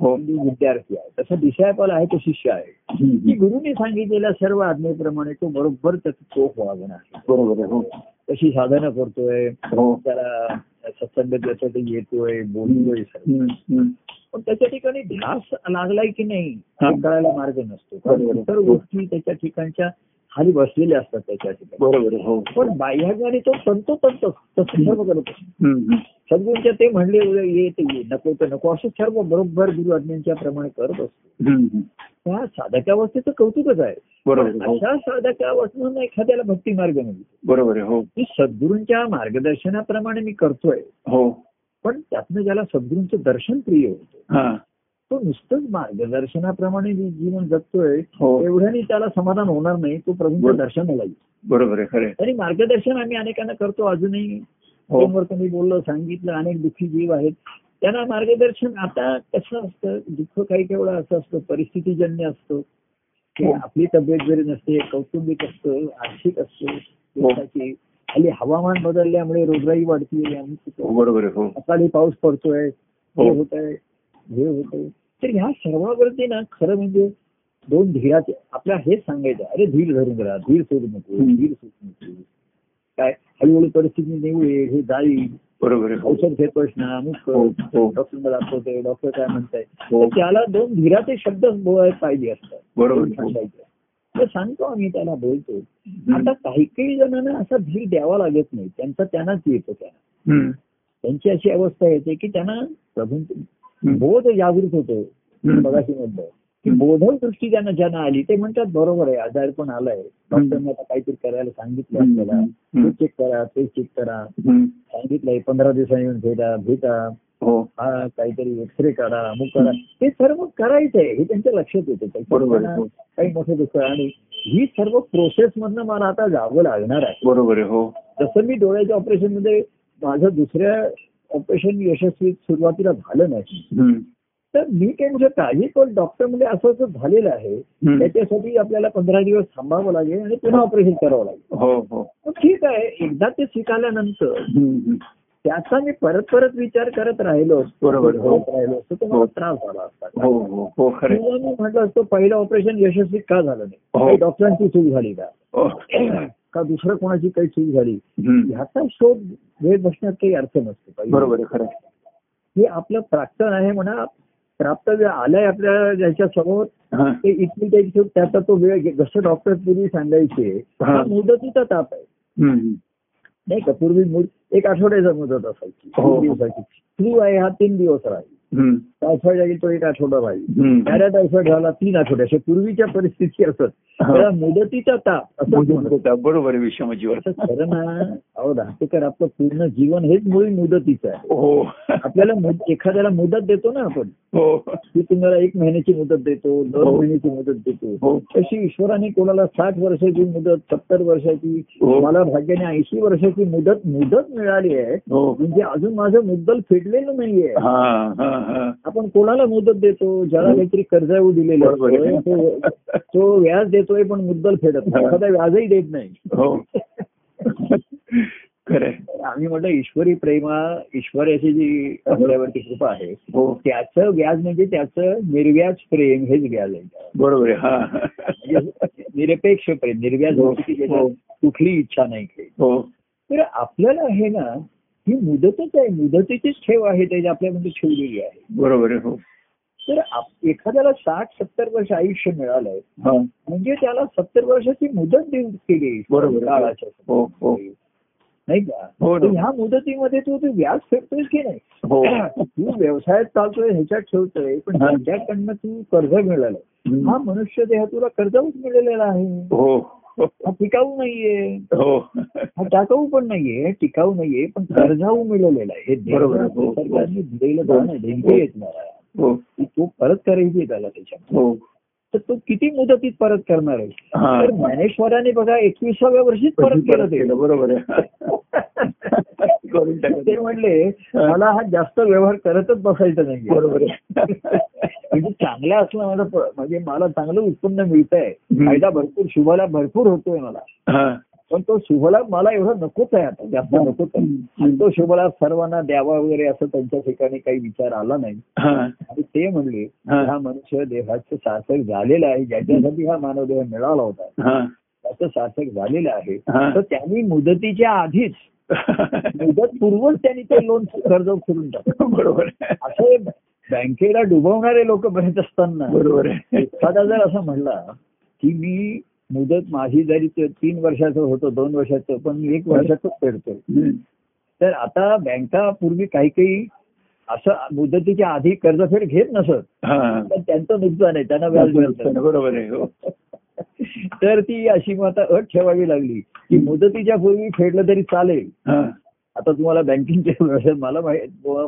हो. विद्यार्थी आहे तसं डिसायपल आहे तो शिष्य आहे. की. गुरुने सांगितलेल्या सर्व आज्ञेप्रमाणे तो बरोबर त्याचं चोख वागणं आहे बरोबर तशी साधनं करतोय. हो. त्याला सत्संग त्यासाठी येतोय बोलतोय. पण त्याच्या ठिकाणी ध्यास लागलाय की नाही कळायला मार्ग नसतो. इतर गोष्टी त्याच्या ठिकाणच्या खाली बसलेल्या असतात त्याच्या ठिकाणी. बरोबर हो. पण बाह्यागाने तो तंतोतंत तसं सर्व करत असतो. सद्गुरूंच्या ते म्हणले ये ते ये नको तर नको. असं सर्व बरोबर गुरु आज्ञांच्या प्रमाणे करत असतो. त्या साधकावस्थेचं कौतुकच आहे. बरोबर हो. अशा साधकावस्थेतून एखाद्याला भक्ती मार्ग मिळतो. बरोबर हो. की सद्गुरूंच्या मार्गदर्शनाप्रमाणे मी करतोय. हो. पण त्यातनं ज्याला सद्गुरूंचं दर्शन प्रिय होतं तो नुसतंच मार्गदर्शनाप्रमाणे जे जीवन जगतोय हो. एवढ्याने त्याला समाधान होणार नाही तो बरोबर. दर्शनाला येईल बरोबर आहे खरं. आणि मार्गदर्शन आम्ही अनेकांना करतो अजूनही हो. फोनवर तुम्ही बोललो सांगितलं अनेक दुःखी जीव आहेत. त्यांना मार्गदर्शन आता कसं असतं दुःख काही केवढं असं असतं परिस्थितीजन्य असतं. की हो. आपली तब्येत जरी नसते कौटुंबिक असतं आर्थिक असतं हल्ली हवामान बदलल्यामुळे रोगराई वाढतीये हो, हो. अकाली पाऊस पडतोय हे हो. होत आहे हे होत आहे तर ह्या सर्वावरती ना खरं म्हणजे दोन धीराचे आपल्या हेच सांगायचं अरे धीर धरून राहा धीर सोडू नको. धीर सोडू नको काय हळूहळू परिस्थिती निवडेल हे जाईल बरोबर. औषध ना अमुक हो, हो. डॉक्टरला दाखवतोय डॉक्टर काय म्हणताय हो. त्याला दोन धीराचे शब्द पाहिजे असतात बरोबर. सांगायचे तर सांगतो आम्ही त्याला बोलतो. आता काही काही जणांना असा धीर द्यावा लागत नाही त्यांचा त्यांनाच येतो त्यांना. त्यांची अशी अवस्था येते की त्यांना प्रभू. बोध जागृत होतो. बघाशी म्हणतो की बोधक दृष्टी ज्यांना ज्यांना आली ते म्हणतात बरोबर आहे आजार पण आलाय. डॉक्टरने आता काहीतरी करायला सांगितलं. आपल्याला. हे चेक करा ते चेक करा. सांगितलंय पंधरा दिवसांनी येऊन भेटा भेटा. हो. हा काहीतरी एक्सरे काढा अमुक करा. ते सर्व करायचंय हे त्यांच्या लक्षात येतं. हो. काही मोठं आहे. आणि ही सर्व प्रोसेस मधनं मला आता जावं लागणार आहे. बरोबर आहे हो. जसं मी डोळ्याच्या ऑपरेशनमध्ये माझं दुसऱ्या ऑपरेशन यशस्वी सुरुवातीला झालं नाही. तर मी काय म्हणजे काळजी पण डॉक्टर म्हणजे असं असं झालेलं आहे. त्याच्यासाठी आपल्याला पंधरा दिवस थांबावं लागेल आणि पुन्हा ऑपरेशन करावं लागेल हो हो ठीक आहे एकदा ते स्वीकारल्यानंतर. त्याचा मी परत परत विचार करत राहिलो बरोबर, हो. राहिलो असतो तर मला. त्रास झाला असता मी म्हटलं असतं पहिलं ऑपरेशन यशस्वी का झालं नाही. काही डॉक्टरांची चूक झाली का. का दुसरं कोणाची काही चूक झाली. ह्याचा शोध वेळ बसण्यात काही अर्थ नसतो. बरोबर खरं. हे आपलं प्राक्तन आहे म्हणा प्राप्त आलाय आपल्या ज्याच्या समोर हा. ते इथली त्याची त्याचा तो वेळ जसं डॉक्टर पूर्वी सांगायचे हा. हा मुदतीचा ताप आहे. नाही का पूर्वी एक आठवड्याचा मुदत असायची हो. तीन दिवसाची फ्लू आहे हा तीन दिवस राहील. टायफॉइड आहे तो एक आठवडा राहील. हम्म. पॅरा टायफॉइड झाला तीन आठवडे अशा पूर्वीच्या परिस्थिती असत. हा. त्याला मुदतीचा ताप असं. बरोबर विषमजीवन असं खरं ना. अहो दाहतेकर आपलं पूर्ण जीवन हेच मुळी मुदतीचं आहे. हो. आपल्याला एखाद्याला मुदत देतो ना आपण. हो. की तुम्हाला एक महिन्याची मुदत देतो दोन हो. महिन्याची मुदत देतो. हो. तशी ईश्वराने कोणाला साठ वर्षाची मुदत सत्तर वर्षाची हो. मला भाग्याने ऐंशी वर्षाची मुदत मुदत मिळाली आहे. हो. म्हणजे अजून माझं मुद्दल फेडलेलं नाहीये. हा हा हा. आपण कोणाला मुदत देतो? ज्याला काहीतरी दिलेलं बरोबर आहे. असतं, तो तो व्याज देतोय पण मुद्दल फेडत नाही. हा. एखादा व्याजही देत नाही. हो. आम्ही म्हटलं ईश्वरी प्रेमा ईश्वराची जी आपल्यावरती कृपा आहे हो. त्याचं व्याज म्हणजे त्याचं निर्व्याज प्रेम हेच व्याज आहे. बरोबर आहे. हा. म्हणजे निरपेक्ष प्रेम निर्व्याज हो. कुठली इच्छा नाही. हो. तर आपल्याला आहे ना ही मुदतच आहे. मुदतीचीच ठेव आहे त्याची आपल्यामध्ये ठेवलेली आहे. बरोबर आहे हो. तर एखाद्याला साठ सत्तर वर्ष आयुष्य मिळालंय. हा. म्हणजे त्याला सत्तर वर्षाची मुदत देऊन केली बरोबर. काळाच्या हो हो. नाही का? हो ह्या मुदतीमध्ये तू ते व्याज फेडतोय की नाही? हो. तू व्यवसायात चालतोय ह्याच्यात ठेवतोय पण हा. त्याच्याकडनं तू कर्ज मिळालं. हा मनुष्य देह तुला कर्जाऊच मिळालेला आहे. हो हा. टिकाऊ नाहीये. हो. हा टाकाऊ पण नाहीये टिकाऊ नाहीये पण कर्जाऊ मिळवलेला आहे. हे बरोबर. देवाला हो. सरकारने दिलेलं येणार आहे हो ती तो परत करायची त्याला त्याच्यात हो. तर तो किती मुदतीत परत करणार आहे. तर ज्ञानेश्वराने बघा एकविसाव्या वर्षीच परत केलं ते. बरोबर आहे. ते म्हणले मला हा जास्त व्यवहार करतच बसायचा नाही बरोबर आहे. म्हणजे चांगला असला माझा प- म्हणजे मला चांगलं उत्पन्न मिळत आहे. फायदा भरपूर शुभला भरपूर होतोय मला. पण तो शुभला मला एवढा नकोच आहे आता जास्त नकोच आहे. आणि तो शुभला सर्वांना द्यावा वगैरे असं त्यांच्या ठिकाणी काही विचार आला नाही. आणि ते म्हणले हा. मनुष्य देहाचं सार्थक झालेलं आहे ज्याच्यासाठी हा मानवदेह मिळाला होता. हा. त्याचं सार्थक झालेलं आहे. तर त्यांनी मुदतीच्या आधीच मुदत पूर्वच त्यांनी ते लोन कर्ज फिरून टाकलं. बरोबर. असे बँकेला डुबवणारे लोक बरेच असताना बरोबर आहे. एखादा जर असं म्हणला की मी मुदत माझी जरी तीन वर्षाचं होतं दोन वर्षाचं पण मी एक वर्षाचं फेडतोय. हम्म. तर आता बँका पूर्वी काही काही असं मुदतीच्या आधी कर्जफेड घेत नसत. पण त्यांचं नुकसान आहे त्यांना व्याज मिळतं बरोबर आहे हो. तर ती अशी मग आता अट ठेवावी लागली. की मुदतीच्या पूर्वी फेडलं तरी चालेल. आता तुम्हाला बँकिंगच्या व्यवसायात मला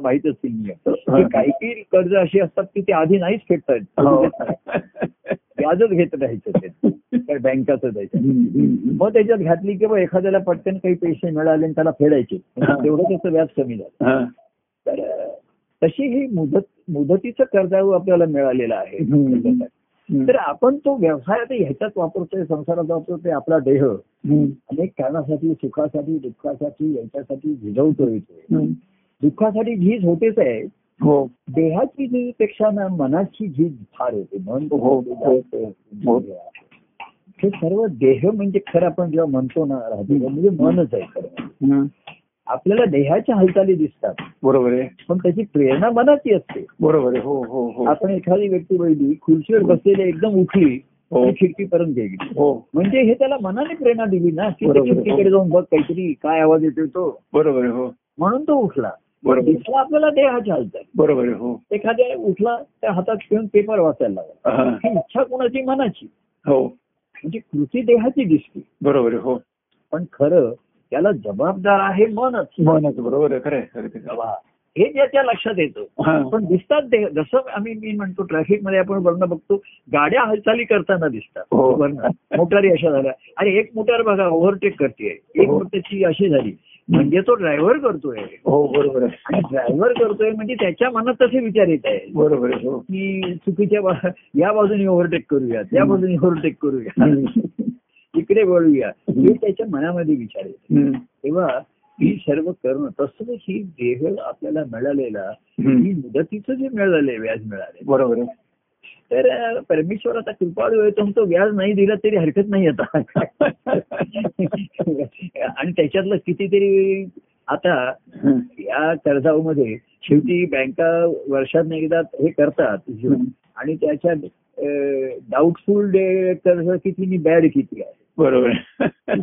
माहीत असतील काही काही कर्ज अशी असतात की ते आधी नाहीच फेडतायत हो. व्याजच घेत राहायचं ते बँकाचं द्यायचं. मग त्याच्यात घातली की एखाद्याला पटकन काही पैसे मिळाले आणि त्याला फेडायचे. तेवढं त्याचं व्याज कमी झालं. तर तशी ही मुदत मुदतीचं कर्जाऊ आपल्याला मिळालेलं आहे. तर आपण तो व्यवसायात ह्याच्यात वापरतोय संसारात वापरतोय आपला देह. अनेक कारणासाठी सुखासाठी दुःखासाठी याच्यासाठी झिजवतोय. दुःखासाठी झीज होतेच आहे हो. देहाची जी पेक्षा ना मनाची जी फार होते मन हो, हो. हो. हे. सर्व देह म्हणजे खरं आपण जेव्हा म्हणतो ना राहते म्हणजे मनच आहे खरं. आपल्याला देहाच्या हालचाली दिसतात. बरोबर आहे. पण त्याची प्रेरणा मनाची असते. बरोबर आहे. हो हो हो. आपण एखादी व्यक्ती बघितली खुर्चीवर बसलेली एकदम उठली खिडकीपर्यंत गेली. हो. म्हणजे हे त्याला मनाने प्रेरणा दिली ना की. खिडकीकडे जाऊन बघ काहीतरी काय आवाज येतोय तो. बरोबर आहे. हो. म्हणून तो उठला. दिसला आपल्याला देहाच्या हालचाल बरोबर हो. एखाद्या उठला त्या हातात घेऊन पेपर वाचायला लागला. हा. ही इच्छा कोणाची? मनाची. हो. म्हणजे कृती देहाची दिसते. बरोबर हो. पण खरं त्याला जबाबदार आहे मनच. मनच बरोबर खरं हे ज्याच्या लक्षात येतं. हा. पण दिसतात देह जसं आम्ही मी म्हणतो ट्रॅफिकमध्ये आपण बघणं बघतो गाड्या हालचाली करताना दिसतात. हो. मोटारी अशा झाल्या. अरे एक मोटार बघा ओव्हरटेक करते. एक हो. मोटरची अशी झाली. म्हणजे तो ड्रायव्हर करतोय. हो बरोबर आहे. आणि ड्रायव्हर करतोय म्हणजे त्याच्या मनात तसे विचार येत आहे बरोबर हो. की चुकीच्या या बाजूने ओव्हरटेक करूया त्या बाजूने ओव्हरटेक करूया. इकडे वळूया. हे त्याच्या मनामध्ये विचार येते. तेव्हा ही सर्व करणं तसं ही देह आपल्याला मिळालेला. ही मुदतीचं जे मिळालंय व्याज मिळाले बरोबर आहे. तर परमेश्वर आता कृपाळू आहे तो तो व्याज नाही दिला तरी हरकत नाही आता. आणि त्याच्यातलं कितीतरी आता. या कर्जामध्ये शेवटी बँका वर्षात एकदा हे करतात. आणि त्याच्यात डाऊटफुल डे कर्ज किती आणि बॅड किती आहे. बरोबर.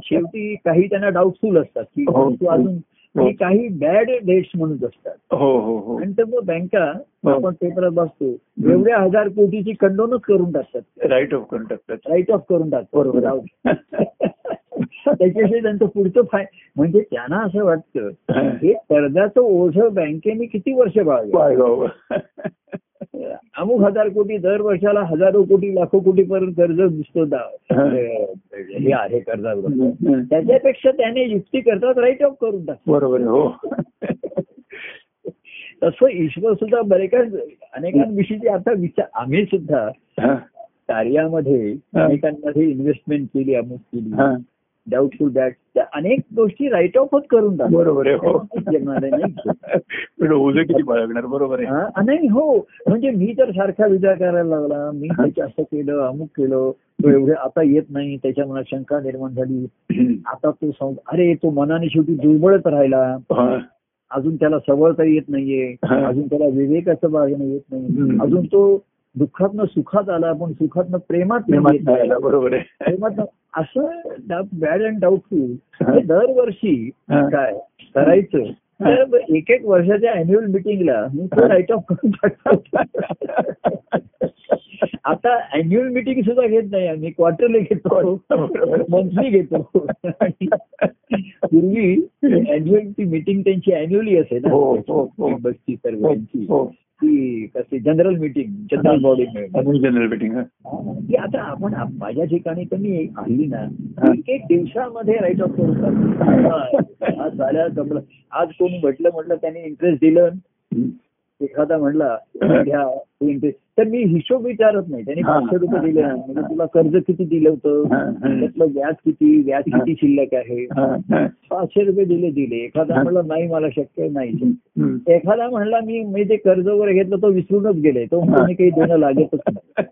शेवटी काही त्यांना डाऊटफुल असतात की हो. तू अजून हो. आणि काही बॅड डेट्स म्हणून असतात. हो हो हो. आणि तर मग बँका हो. आपण पेपरात बसतो. एवढ्या हजार कोटीची कंडोनच करून टाकतात. राईट ऑफ करून टाकतात. राईट ऑफ करून टाकतात. बरोबर. त्याच्याशिवाय त्यांचं पुढचं फाय म्हणजे त्यांना असं वाटतं हे कर्जाचं ओझं बँकेने किती वर्ष बाळगलं बाय गाव. अमुक हजार कोटी दर वर्षाला हजारो कोटी लाखो कोटी पर्यंत कर्ज दिसतो हा. आहे कर्जावर. त्याच्यापेक्षा त्याने युक्ती करतात राईट ऑफ करून टाकतात बरोबर हो तसं ईश्वर सुद्धा बरेच अनेकांविषयी आता विचार आम्ही सुद्धा. कार्यामध्ये. अनेकांमध्ये इन्व्हेस्टमेंट केली अमुक केली. डाऊटफुल दॅट त्या अनेक गोष्टी राईट ऑफच करून. बरोबर आहे हो. किती बाळगणार बरोबर आहे. हा, नाही हो. म्हणजे मी तर सारखा विचार करायला लागला मी त्याच्या असं केलं अमुक केलं तो एवढे आता येत नाही त्याच्या मनात शंका निर्माण झाली. आता तो अरे तो मनाने शेवटी दुर्बळच राहिला. अजून त्याला सबळता येत नाहीये. अजून त्याला विवेकाचं बाळगणं येत नाही. अजून तो दुःखातनं सुखात आला पण सुखातनं प्रेमात बरोबर प्रेमात असं बॅड अँड डाऊटफुल दरवर्षी. काय करायचं? तर एक एक वर्षाच्या अॅन्युअल मिटिंगला मी तो राईट ऑफ करून टाकतो. आता अॅन्युअल मिटिंग सुद्धा घेत नाही आम्ही. क्वार्टरली घेतो. मंथली घेतो. पूर्वी अॅन्युअल ती मिटिंग त्यांची अॅन्युअली असे ना. हो, हो, हो. बसची सर्वांची. ती कशी general meeting general body general meeting की आता आपण आप- माझ्या ठिकाणी तर मी आली ना. एक एक दिवसामध्ये राईट ऑफ करून. आज झाल्या जमलं. आज कोणी म्हटलं म्हटलं त्याने इंटरेस्ट दिलं. एखादा म्हणला घ्या इंटरेस्ट तर मी हिशोब विचारत नाही. त्याने. पाचशे रुपये दिले. म्हणजे तुला कर्ज किती दिलं होतं. त्यातलं व्याज किती? व्याज किती शिल्लक आहे? पाचशे रुपये दिले दिले. एखादा. म्हणला नाही मला शक्य नाही. एखादा म्हणला मी मी ते कर्ज वगैरे घेतलं तो विसरूनच गेले. तो म्हणतो, मी काही देणं लागतच नाही.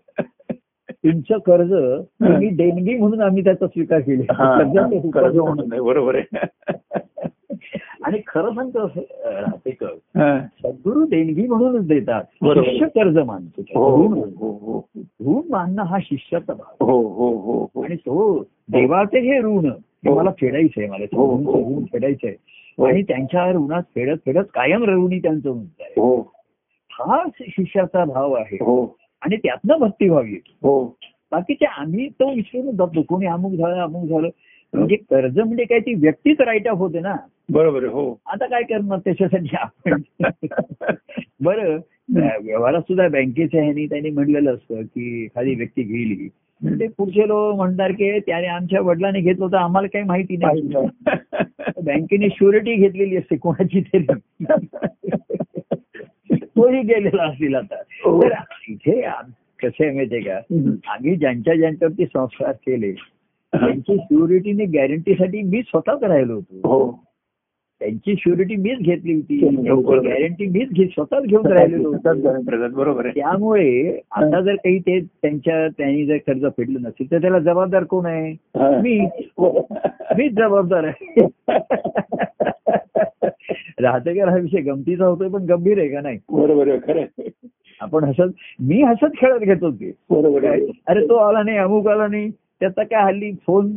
तुमचं कर्ज तुम्ही देणगी म्हणून आम्ही त्याचा स्वीकार केली म्हणून बरोबर आहे. आणि खरं सांगतो असं, अं, राहतेकर हा. सद्गुरू देणगी म्हणूनच देतात. शिष्य कर्ज मानतो हो ऋण हो हो. ऋण मानणं हा शिष्याचा भाग. आणि तो देवाचे हे ऋण. मला फेडायचंय मला. ऋण फेडायचंय. आणि त्यांच्या ऋणात फेडत फेडत कायम ऋणी त्यांचं म्हणत आहे. हो शिष्याचा भाव आहे. हो. आणि त्यातनं भक्ती व्हावी. हो. बाकीचे आम्ही तो विसरून जातो. कोणी अमुक झालं अमुक झालं. म्हणजे कर्ज म्हणजे काय ती व्यक्तीच राईट ऑफ होते ना. बरोबर हो. आता काय करणार त्याच्यासाठी आपण? बरं व्यवहारात सुद्धा बँकेच्या ह्यानी त्यांनी म्हणलेलं असतं की एखादी व्यक्ती गेली ते पुढचे लोक म्हणणार की त्याने आमच्या वडिलांनी घेतलं होतं आम्हाला काही माहिती नाही. बँकेने शुरिटी घेतलेली असते कोणाची तरी. तोही गेलेला असेल आता. हो. तर इथे कसं आहे माहितीये का? आम्ही ज्यांच्या ज्यांच्यावरती संस्कार केले त्यांची सिक्युरिटीने गॅरंटीसाठी मी स्वतःच राहिलो होतो. हो. त्यांची श्युरिटी मीच घेतली होती. हो. गॅरंटी मीच घेत स्वतःच घेऊन राहिलेलो होतो. बरोबर आहे. त्यामुळे आता जर काही ते त्यांच्या त्यांनी जर कर्ज फेडलं नसेल तर त्याला जबाबदार कोण आहे? हा. मी. मीच जबाबदार आहे. राहतेकर हा विषय गमतीचा होतोय पण गंभीर आहे का नाही? बरोबर आहे खरं. आपण हसत मी हसत खेळत घेतो ते. बरोबर काय? आहे अरे तो आला नाही अमुक आला नाही. त्याचा काय हल्ली फोन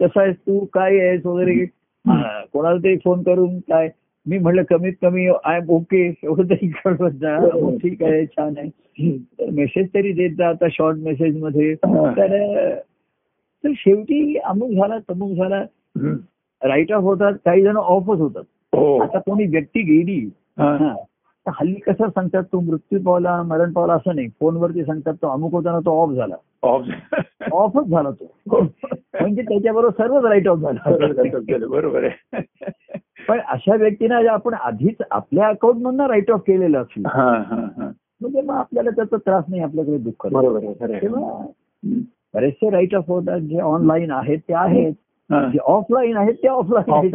कसा आहेस तू? काय आहेस वगैरे? हा, कोणाला तरी फोन करून काय? मी म्हटलं कमीत कमी आय एम ओके एवढं तरी कळवत जा हो, ठीक आहे छान आहे. तर मेसेज तरी देत जा आता शॉर्ट मेसेजमध्ये. हा. तर तर शेवटी अमुक झाला तमुक झाला. राईट ऑफ होतात काही जण ऑफच होतात. हो. आता कोणी व्यक्ती गेली. हा. हा. हल्ली कसं सांगतात तो मृत्यू पावला मरण पावला असं नाही फोनवरती सांगतात तो अमुक होताना तो ऑफ झाला ऑफ. ऑफच झाला तो म्हणजे त्याच्याबरोबर सर्वच राईट ऑफ झाला बरोबर आहे पण अशा व्यक्तींना आपण आधीच आपल्या अकाउंट मधनं राईट ऑफ केलेलं असलं म्हणजे मग आपल्याला त्याचा त्रास नाही आपल्याकडे दुःख. बरोबर. तेव्हा. बरेचसे राईट ऑफ होतात जे ऑनलाईन आहेत ते आहेत ऑफलाईन आहेत ते ऑफलाईन.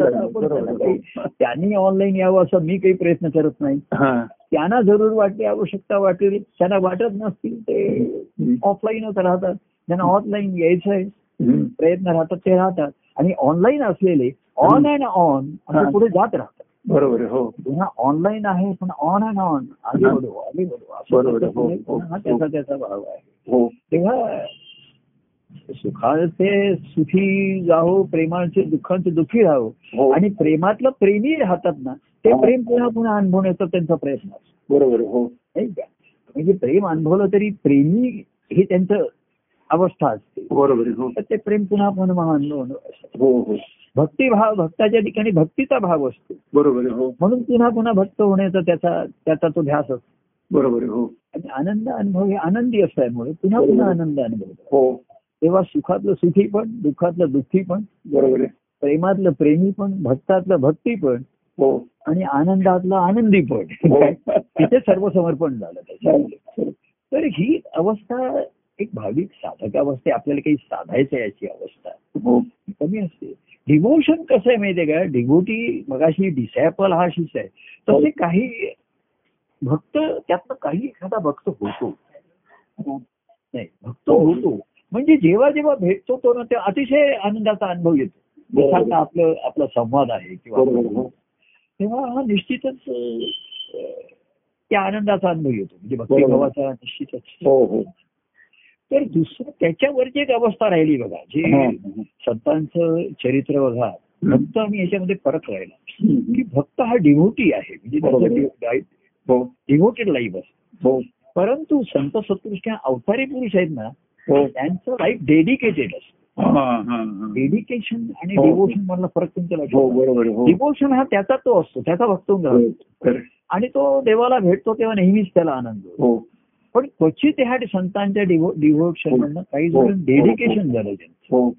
त्यांना ऑनलाईन यावं असं मी काही प्रयत्न करत नाही. हा. त्यांना जरूर वाटते आवश्यकता वाटेल. त्यांना वाटत नसतील ते. ऑफलाईनच राहतात. त्यांना ऑफलाईन यायचं आहे. प्रयत्न राहतात ते राहतात. आणि ऑनलाईन असलेले ऑन अँड ऑन. पुढे जात राहतात. बरोबर हो. पुन्हा ऑनलाईन आहे पण ऑन अँड ऑन असं बरोबर. त्याचं हो, हो, पुन्हा हो. त्याचा त्याचा भाव आहे. हो. तेव्हा सुखाचे सुखी जाहो प्रेमाचे दुःखांचे दुःखी राहो. हो. आणि प्रेमातलं प्रेमी राहतात ना ते हा. प्रेम पुन्हा पुन्हा अनुभवण्याचा त्यांचा प्रयत्न असतो. बरोबर हो. म्हणजे प्रेम अनुभवलं तरी प्रेमी ही त्यांचं अवस्था असते. बरोबर हो. ते प्रेम पुन्हा पुन्हा. हो हो. भक्तिभाव भक्ताच्या ठिकाणी भक्तीचा भाव असतो. बरोबर हो. म्हणून पुन्हा पुन्हा भक्त होण्याचा त्याचा त्याचा तो ध्यास असतो. बरोबर हो. आणि आनंद अनुभव हे आनंदी असल्यामुळे पुन्हा पुन्हा आनंद अनुभवतो. हो. तेव्हा सुखातलं सुखी पण दुःखातलं दुःखी पण. बरोबर आहे. प्रेमातलं प्रेमी पण भक्तातलं भक्ती पण. हो. आणि आनंदातलं आनंदी पण. हो. तिथे सर्व समर्पण झालं त्याच्यामध्ये तर ही अवस्था एक भाविक साधक अवस्था आपल्याला काही साधायचं आहे याची अवस्था. हो. ही कमी असते. डिव्होशन कसं आहे माहितीये का? डिव्होटी मगाशी डिसॅपल हा शिष्य आहे. तसे काही भक्त त्यातनं काही एखादा भक्त होतो. नाही भक्त होतो. म्हणजे जेव्हा जेव्हा भेटतो तो ना तेव्हा अतिशय आनंदाचा अनुभव येतो. जसा आपलं आपला संवाद आहे किंवा. तेव्हा हा निश्चितच त्या आनंदाचा अनुभव येतो. म्हणजे. भक्तिभावाचा निश्चितच. हो हो. तर दुसरं त्याच्यावरची एक अवस्था राहिली बघा जे. संतांचं चरित्र बघा. भक्त आणि याच्यामध्ये फरक राहिला. की भक्त हा डिव्होटी आहे. म्हणजे डिव्होटेड लाईफ असतं परंतु संत सत्पुरुष अवतारी पुरुष आहेत ना त्यांचं लाईफ डेडिकेटेड असतं. हा, हा, हा. डेडिकेशन आणि हो. डिवोशन मधला फरक तुमच्या हो लक्षात बरोबर आहे, हो. डिवोशन हा त्याचा तो असतो त्याचा भक्त होऊन हो. आणि तो देवाला भेटतो तेव्हा नेहमीच त्याला आनंद होतो. हो. पण क्वचित ह्या संतांच्या डिव्होशन मधनं काही हो. जण डेडिकेशन झालं त्यांचं. हो.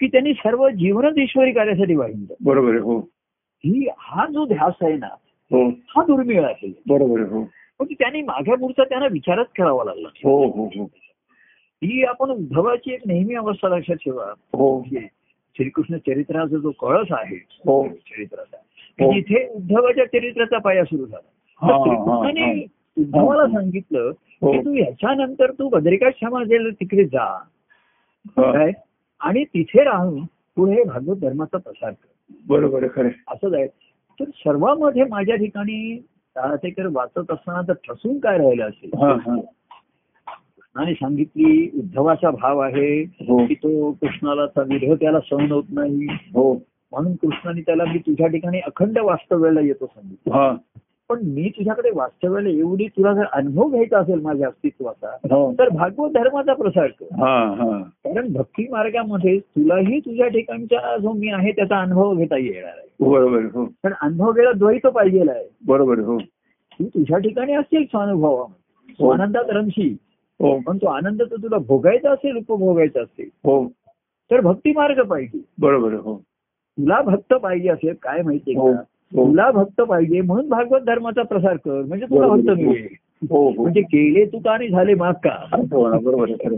की त्यांनी सर्व जीवनच ईश्वरी कार्यासाठी वाहिलं बरोबर हो. ही हा जो ध्यास आहे ना हो. हा दुर्मिळ आहे. बरोबर हो. पण त्यांनी मागे पुढचा त्यांना विचारच करावा लागला. हो हो हो ही आपण उद्धवाची एक नेहमी अवस्था लक्षात ठेवा. हो. की श्रीकृष्ण चरित्राचा जो कळस आहे हो. चरित्राचा हो. की जिथे उद्धवाच्या चरित्राचा पाया सुरू झाला. हा, हा, श्रीकृष्णाने हा. उद्धवाला सांगितलं हो. की तू ह्याच्यानंतर तू बद्रिकाश्रमाला तिकडे जा. हा. काय? आणि तिथे राहून पुढे भागवत धर्माचा प्रसार कर. बरोबर आहे खरं आहे. तर सर्वांमध्ये माझ्या ठिकाणी ताळातेकर वाचत असताना तर ठसून काय राहिलं असेल? कृष्णाने सांगितली उद्धवाचा भाव आहे हो. की तो कृष्णाला विरोध त्याला सहन होत नाही. हो. म्हणून कृष्णाने त्याला मी तुझ्या ठिकाणी अखंड वास्तव्याला येतो सांगितलं. हा. पण मी तुझ्याकडे वास्तव्याला एवढी तुला जर अनुभव घ्यायचा असेल माझ्या अस्तित्वाचा हो. तर भागवत धर्माचा प्रसार कर. कारण भक्ती मार्गामध्ये तुलाही तुझ्या ठिकाणचा जो मी आहे त्याचा अनुभव घेता येणार आहे. बरोबर आहे, हो. पण अनुभव घ्यायला द्वैत पाहिजे आहे. बरोबर हो. तू तुझ्या ठिकाणी असेल हो. आनंदात रमशी हो. पण तो आनंद तर तुला भोगायचा असेल उपभोगायचा असेल. हो. तर भक्ती मार्ग पाहिजे. बरोबर हो. तुला भक्त पाहिजे असेल काय माहितीये हो का? हो. तुला भक्त पाहिजे म्हणून भागवत धर्माचा प्रसार कर. म्हणजे तुला. भक्त मिळेल. हो हो. म्हणजे केले तू का आणि झाले माग का? बरोबर.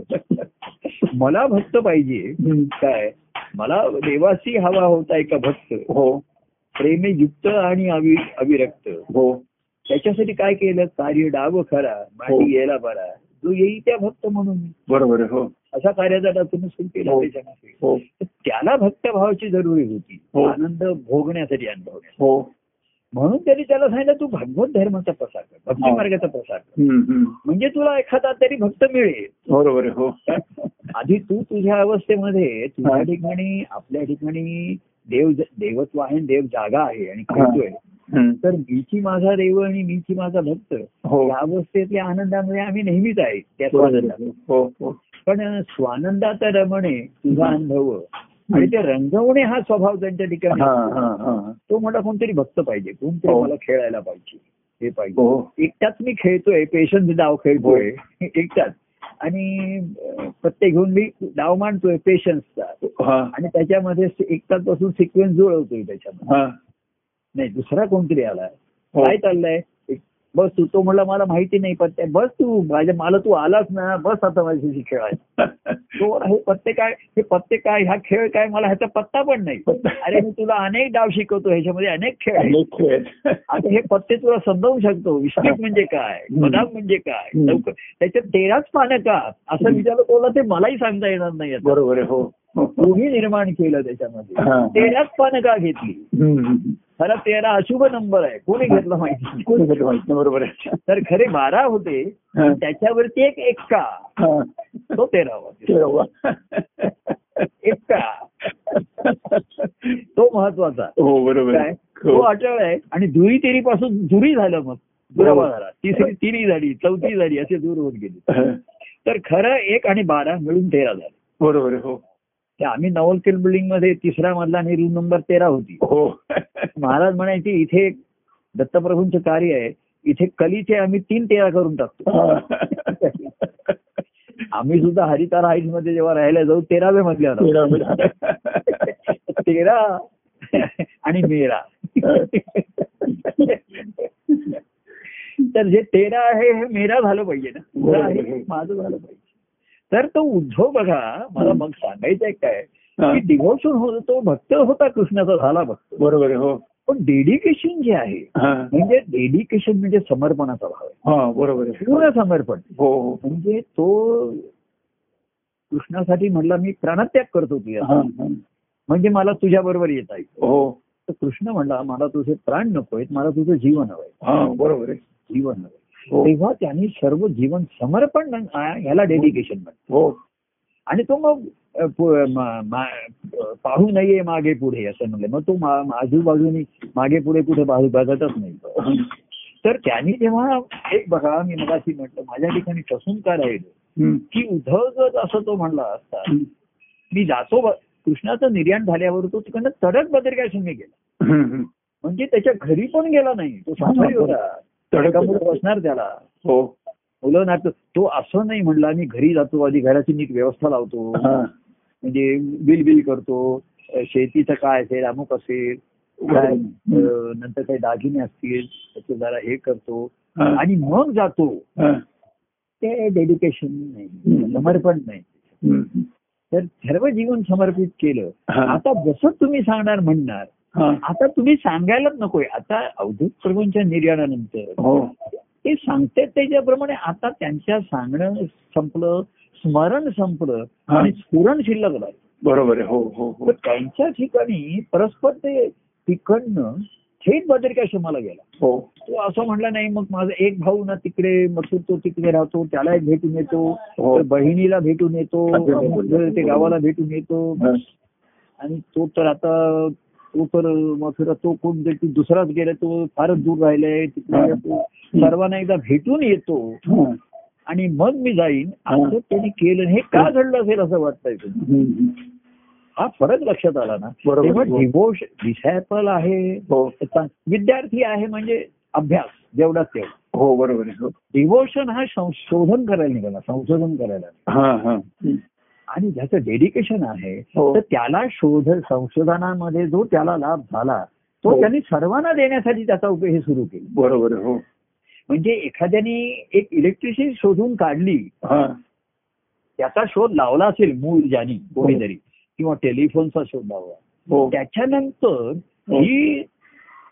मला भक्त पाहिजे. काय? मला देवासी हवा होता एका भक्त. हो. प्रेमयुक्त आणि अवि अविरक्त. हो. त्याच्यासाठी काय केलं? कार्य डाव खरा. माटी गेला बरा. जो येई त्या भक्त म्हणून बरोबर हो असा कार्याचा सुरू केला हो. त्याच्यामध्ये हो त्याला भक्तभावाची जरुरी होती हो. आनंद भोगण्यासाठी अनुभवण्यासाठी म्हणून त्यांनी त्याला सांगितलं तू भगवत धर्माचा प्रसार कर भक्ती. मार्गाचा प्रसार कर. म्हणजे तुला एखादा तरी भक्त मिळेल बरोबर हो आधी तू तुझ्या अवस्थेमध्ये तुझ्या. ठिकाणी आपल्या ठिकाणी देव देवत्व आहे देव जागा आहे आणि हम्म. तर मीची माझा देव आणि मीची माझा भक्त हो. या अवस्थेतल्या आनंदामध्ये आम्ही नेहमीच आहे त्या स्वानंदात. हो हो. पण स्वानंदात रमणे तुझा अनुभव आणि ते रंगवणे हा स्वभाव त्यांच्या ठिकाणी हा. हा हा. तो मला कोणतरी भक्त पाहिजे कोणतरी. मला खेळायला पाहिजे हे पाहिजे. एकटाच मी खेळतोय पेशन्स डाव खेळतोय एकटाच. आणि प्रत्येक घेऊन मी डाव मांडतोय पेशन्सचा आणि त्याच्यामध्ये एकटाच बसून सिक्वेन्स जुळवतोय त्याच्यामध्ये. नाही दुसरा कोणतरी आलाय हो. काय चाललंय बस तू तो म्हणला मला माहिती नाही पण बस तू माझ्या मला तू आलास ना बस आता माझ्याशी खेळायला तो हे पत्ते काय हे पत्ते काय हा खेळ काय मला ह्याचा पत्ता पण नाही अरे मी तुला अनेक डाव शिकवतो ह्याच्यामध्ये अनेक खेळ. आता हे पत्ते तुला समजावू शकतो विस्मित म्हणजे काय. बदाम म्हणजे काय. लवकर त्याच्यात तेराच पानं का असं विचारलं तुला ते मलाही सांगता येणार नाही. बरोबर आहे हो हो. तूही निर्माण केलं त्याच्यामध्ये. तेराच पानं का घेतली. खरा तेरा अशुभ नंबर आहे. कोणी घेतला माहिती. कोणी घेतलं माहीत बरोबर आहे. तर खरे बारा होते हा. त्याच्यावरती एक एक्का. हा. तो तेरावा. एक्का. तो महत्त्वाचा. हो बरोबर आहे. तो हो. अटळ आहे. आणि दुरी तेरी पासून दुरी झालं मग. दुरावा झाला. तिसरी तिरी झाली चौथी झाली असे दूर होत गेले. हा. तर खरं एक आणि बारा मिळून तेरा झाले. बरोबर हो. ते आम्ही नवलकिल बिल्डिंगमध्ये तिसरा मधला आणि रूम नंबर तेरा होती. हो. महाराज म्हणायचे इथे दत्तप्रभूंचं कार्य आहे. इथे कलीचे आम्ही तीन तेरा करून टाकतो. आम्ही सुद्धा हरितारा हाईटमध्ये जेव्हा राहायला जाऊ तेराव्या मधल्या. तेरा. आणि मेरा तर जे तेरा आहे हे मेरा झालं पाहिजे ना. माझं झालं पाहिजे. तर तो उद्धव बघा मला मग सांगायचंय काय. की डिव्होशन होतो तो भक्त होता कृष्णाचा झाला भक्त. बरोबर आहे हो. पण डेडिकेशन जे आहे म्हणजे डेडिकेशन म्हणजे समर्पणाचा भाव आहे. हा बरोबर आहे. पूर्ण समर्पण. हो हो. म्हणजे तो कृष्णासाठी म्हणला मी प्राणत्याग करतो तुझ्या. म्हणजे मला तुझ्या बरोबर येता. येईल हो. तर कृष्ण म्हणला मला तुझे प्राण नको आहेत मला तुझं जीवन हवंय. हा बरोबर आहे. जीवन हवंय. तेव्हा त्यांनी सर्व जीवन समर्पण ह्याला डेडिकेशन म्हणतात हो. आणि तो मग मा- मा- पाहू नये मागे पुढे असं म्हणलं. मग तो मा- आजूबाजूनी मागे पुढे कुठे बाजू बघतच नाही. तर त्यांनी जेव्हा एक बघा मी मगाशी म्हटलं माझ्या ठिकाणी ठसून का राहिलो. की उद्धव जर असं तो म्हणला असता. मी जातो कृष्णाचं निर्याण झाल्यावर तो तिकडनं तडक बदरकाश्रमी गेला. हम्म, हम्म. म्हणजे त्याच्या घरी पण गेला नाही. तो संसारी होता. तडकामुळे बसणार त्याला हो मुलं नाटक तो असं नाही म्हणला मी घरी जातो आधी घराची नीट व्यवस्था लावतो. म्हणजे बिल बिल करतो शेतीचं काय असेल अमुक असेल नंतर काही दागिने असतील त्याचं जरा हे करतो. आणि मग जातो. ते डेडिकेशन नाही. समर्पण नाही. तर सर्व जीवन समर्पित केलं. आता जसं तुम्ही सांगणार म्हणणार. आता तुम्ही सांगायलाच नकोय. आता अवधूत प्रभूंच्या निर्याणानंतर हो. ते सांगतात त्याच्याप्रमाणे आता त्यांच्या सांगणं संपलं स्मरण संपलं. आणि स्फुरण शिल्लक राहिलं. बरोबर आहे. हो हो हो. त्यांच्या ठिकाणी परस्पर ते तिकडनं थेट बद्रिकाश्रमाला गेला. हो. तो असं म्हणला नाही मग माझा एक भाऊ ना तिकडे मग तो- तिकडे राहतो त्याला एक भेटून येतो हो. बहिणीला भेटून येतो. ते गावाला भेटून येतो. आणि तो तर आता मग फिरत तो कोण तरी दुसराच गेला तो फारच दूर राहिलाय तिकडे. सर्वांना एकदा भेटून येतो. आणि मग मी जाईन. असं त्यांनी केलं हे का घडलं असेल असं वाटतंय. हा फरक लक्षात आला ना बरोबर. डिवोश डिसॅपल आहे हो विद्यार्थी आहे म्हणजे अभ्यास जेवढाच तेवढा हो बरोबर आहे हो डिवोशन हा संशोधन करायला निघाला संशोधन करायला. आणि ज्याचं डेडिकेशन आहे हो. तर त्याला शोध संशोधनामध्ये जो त्याला लाभ झाला तो हो. त्यांनी सर्वांना देण्यासाठी त्याचा उपयोग हे सुरू केला बरोबर हो म्हणजे एखाद्याने एक इलेक्ट्रिसिटी शोधून काढली हा त्याचा शोध लावला असेल मूळ ज्यानी कोणीतरी किंवा टेलिफोनचा शोध लावला त्याच्यानंतर हो.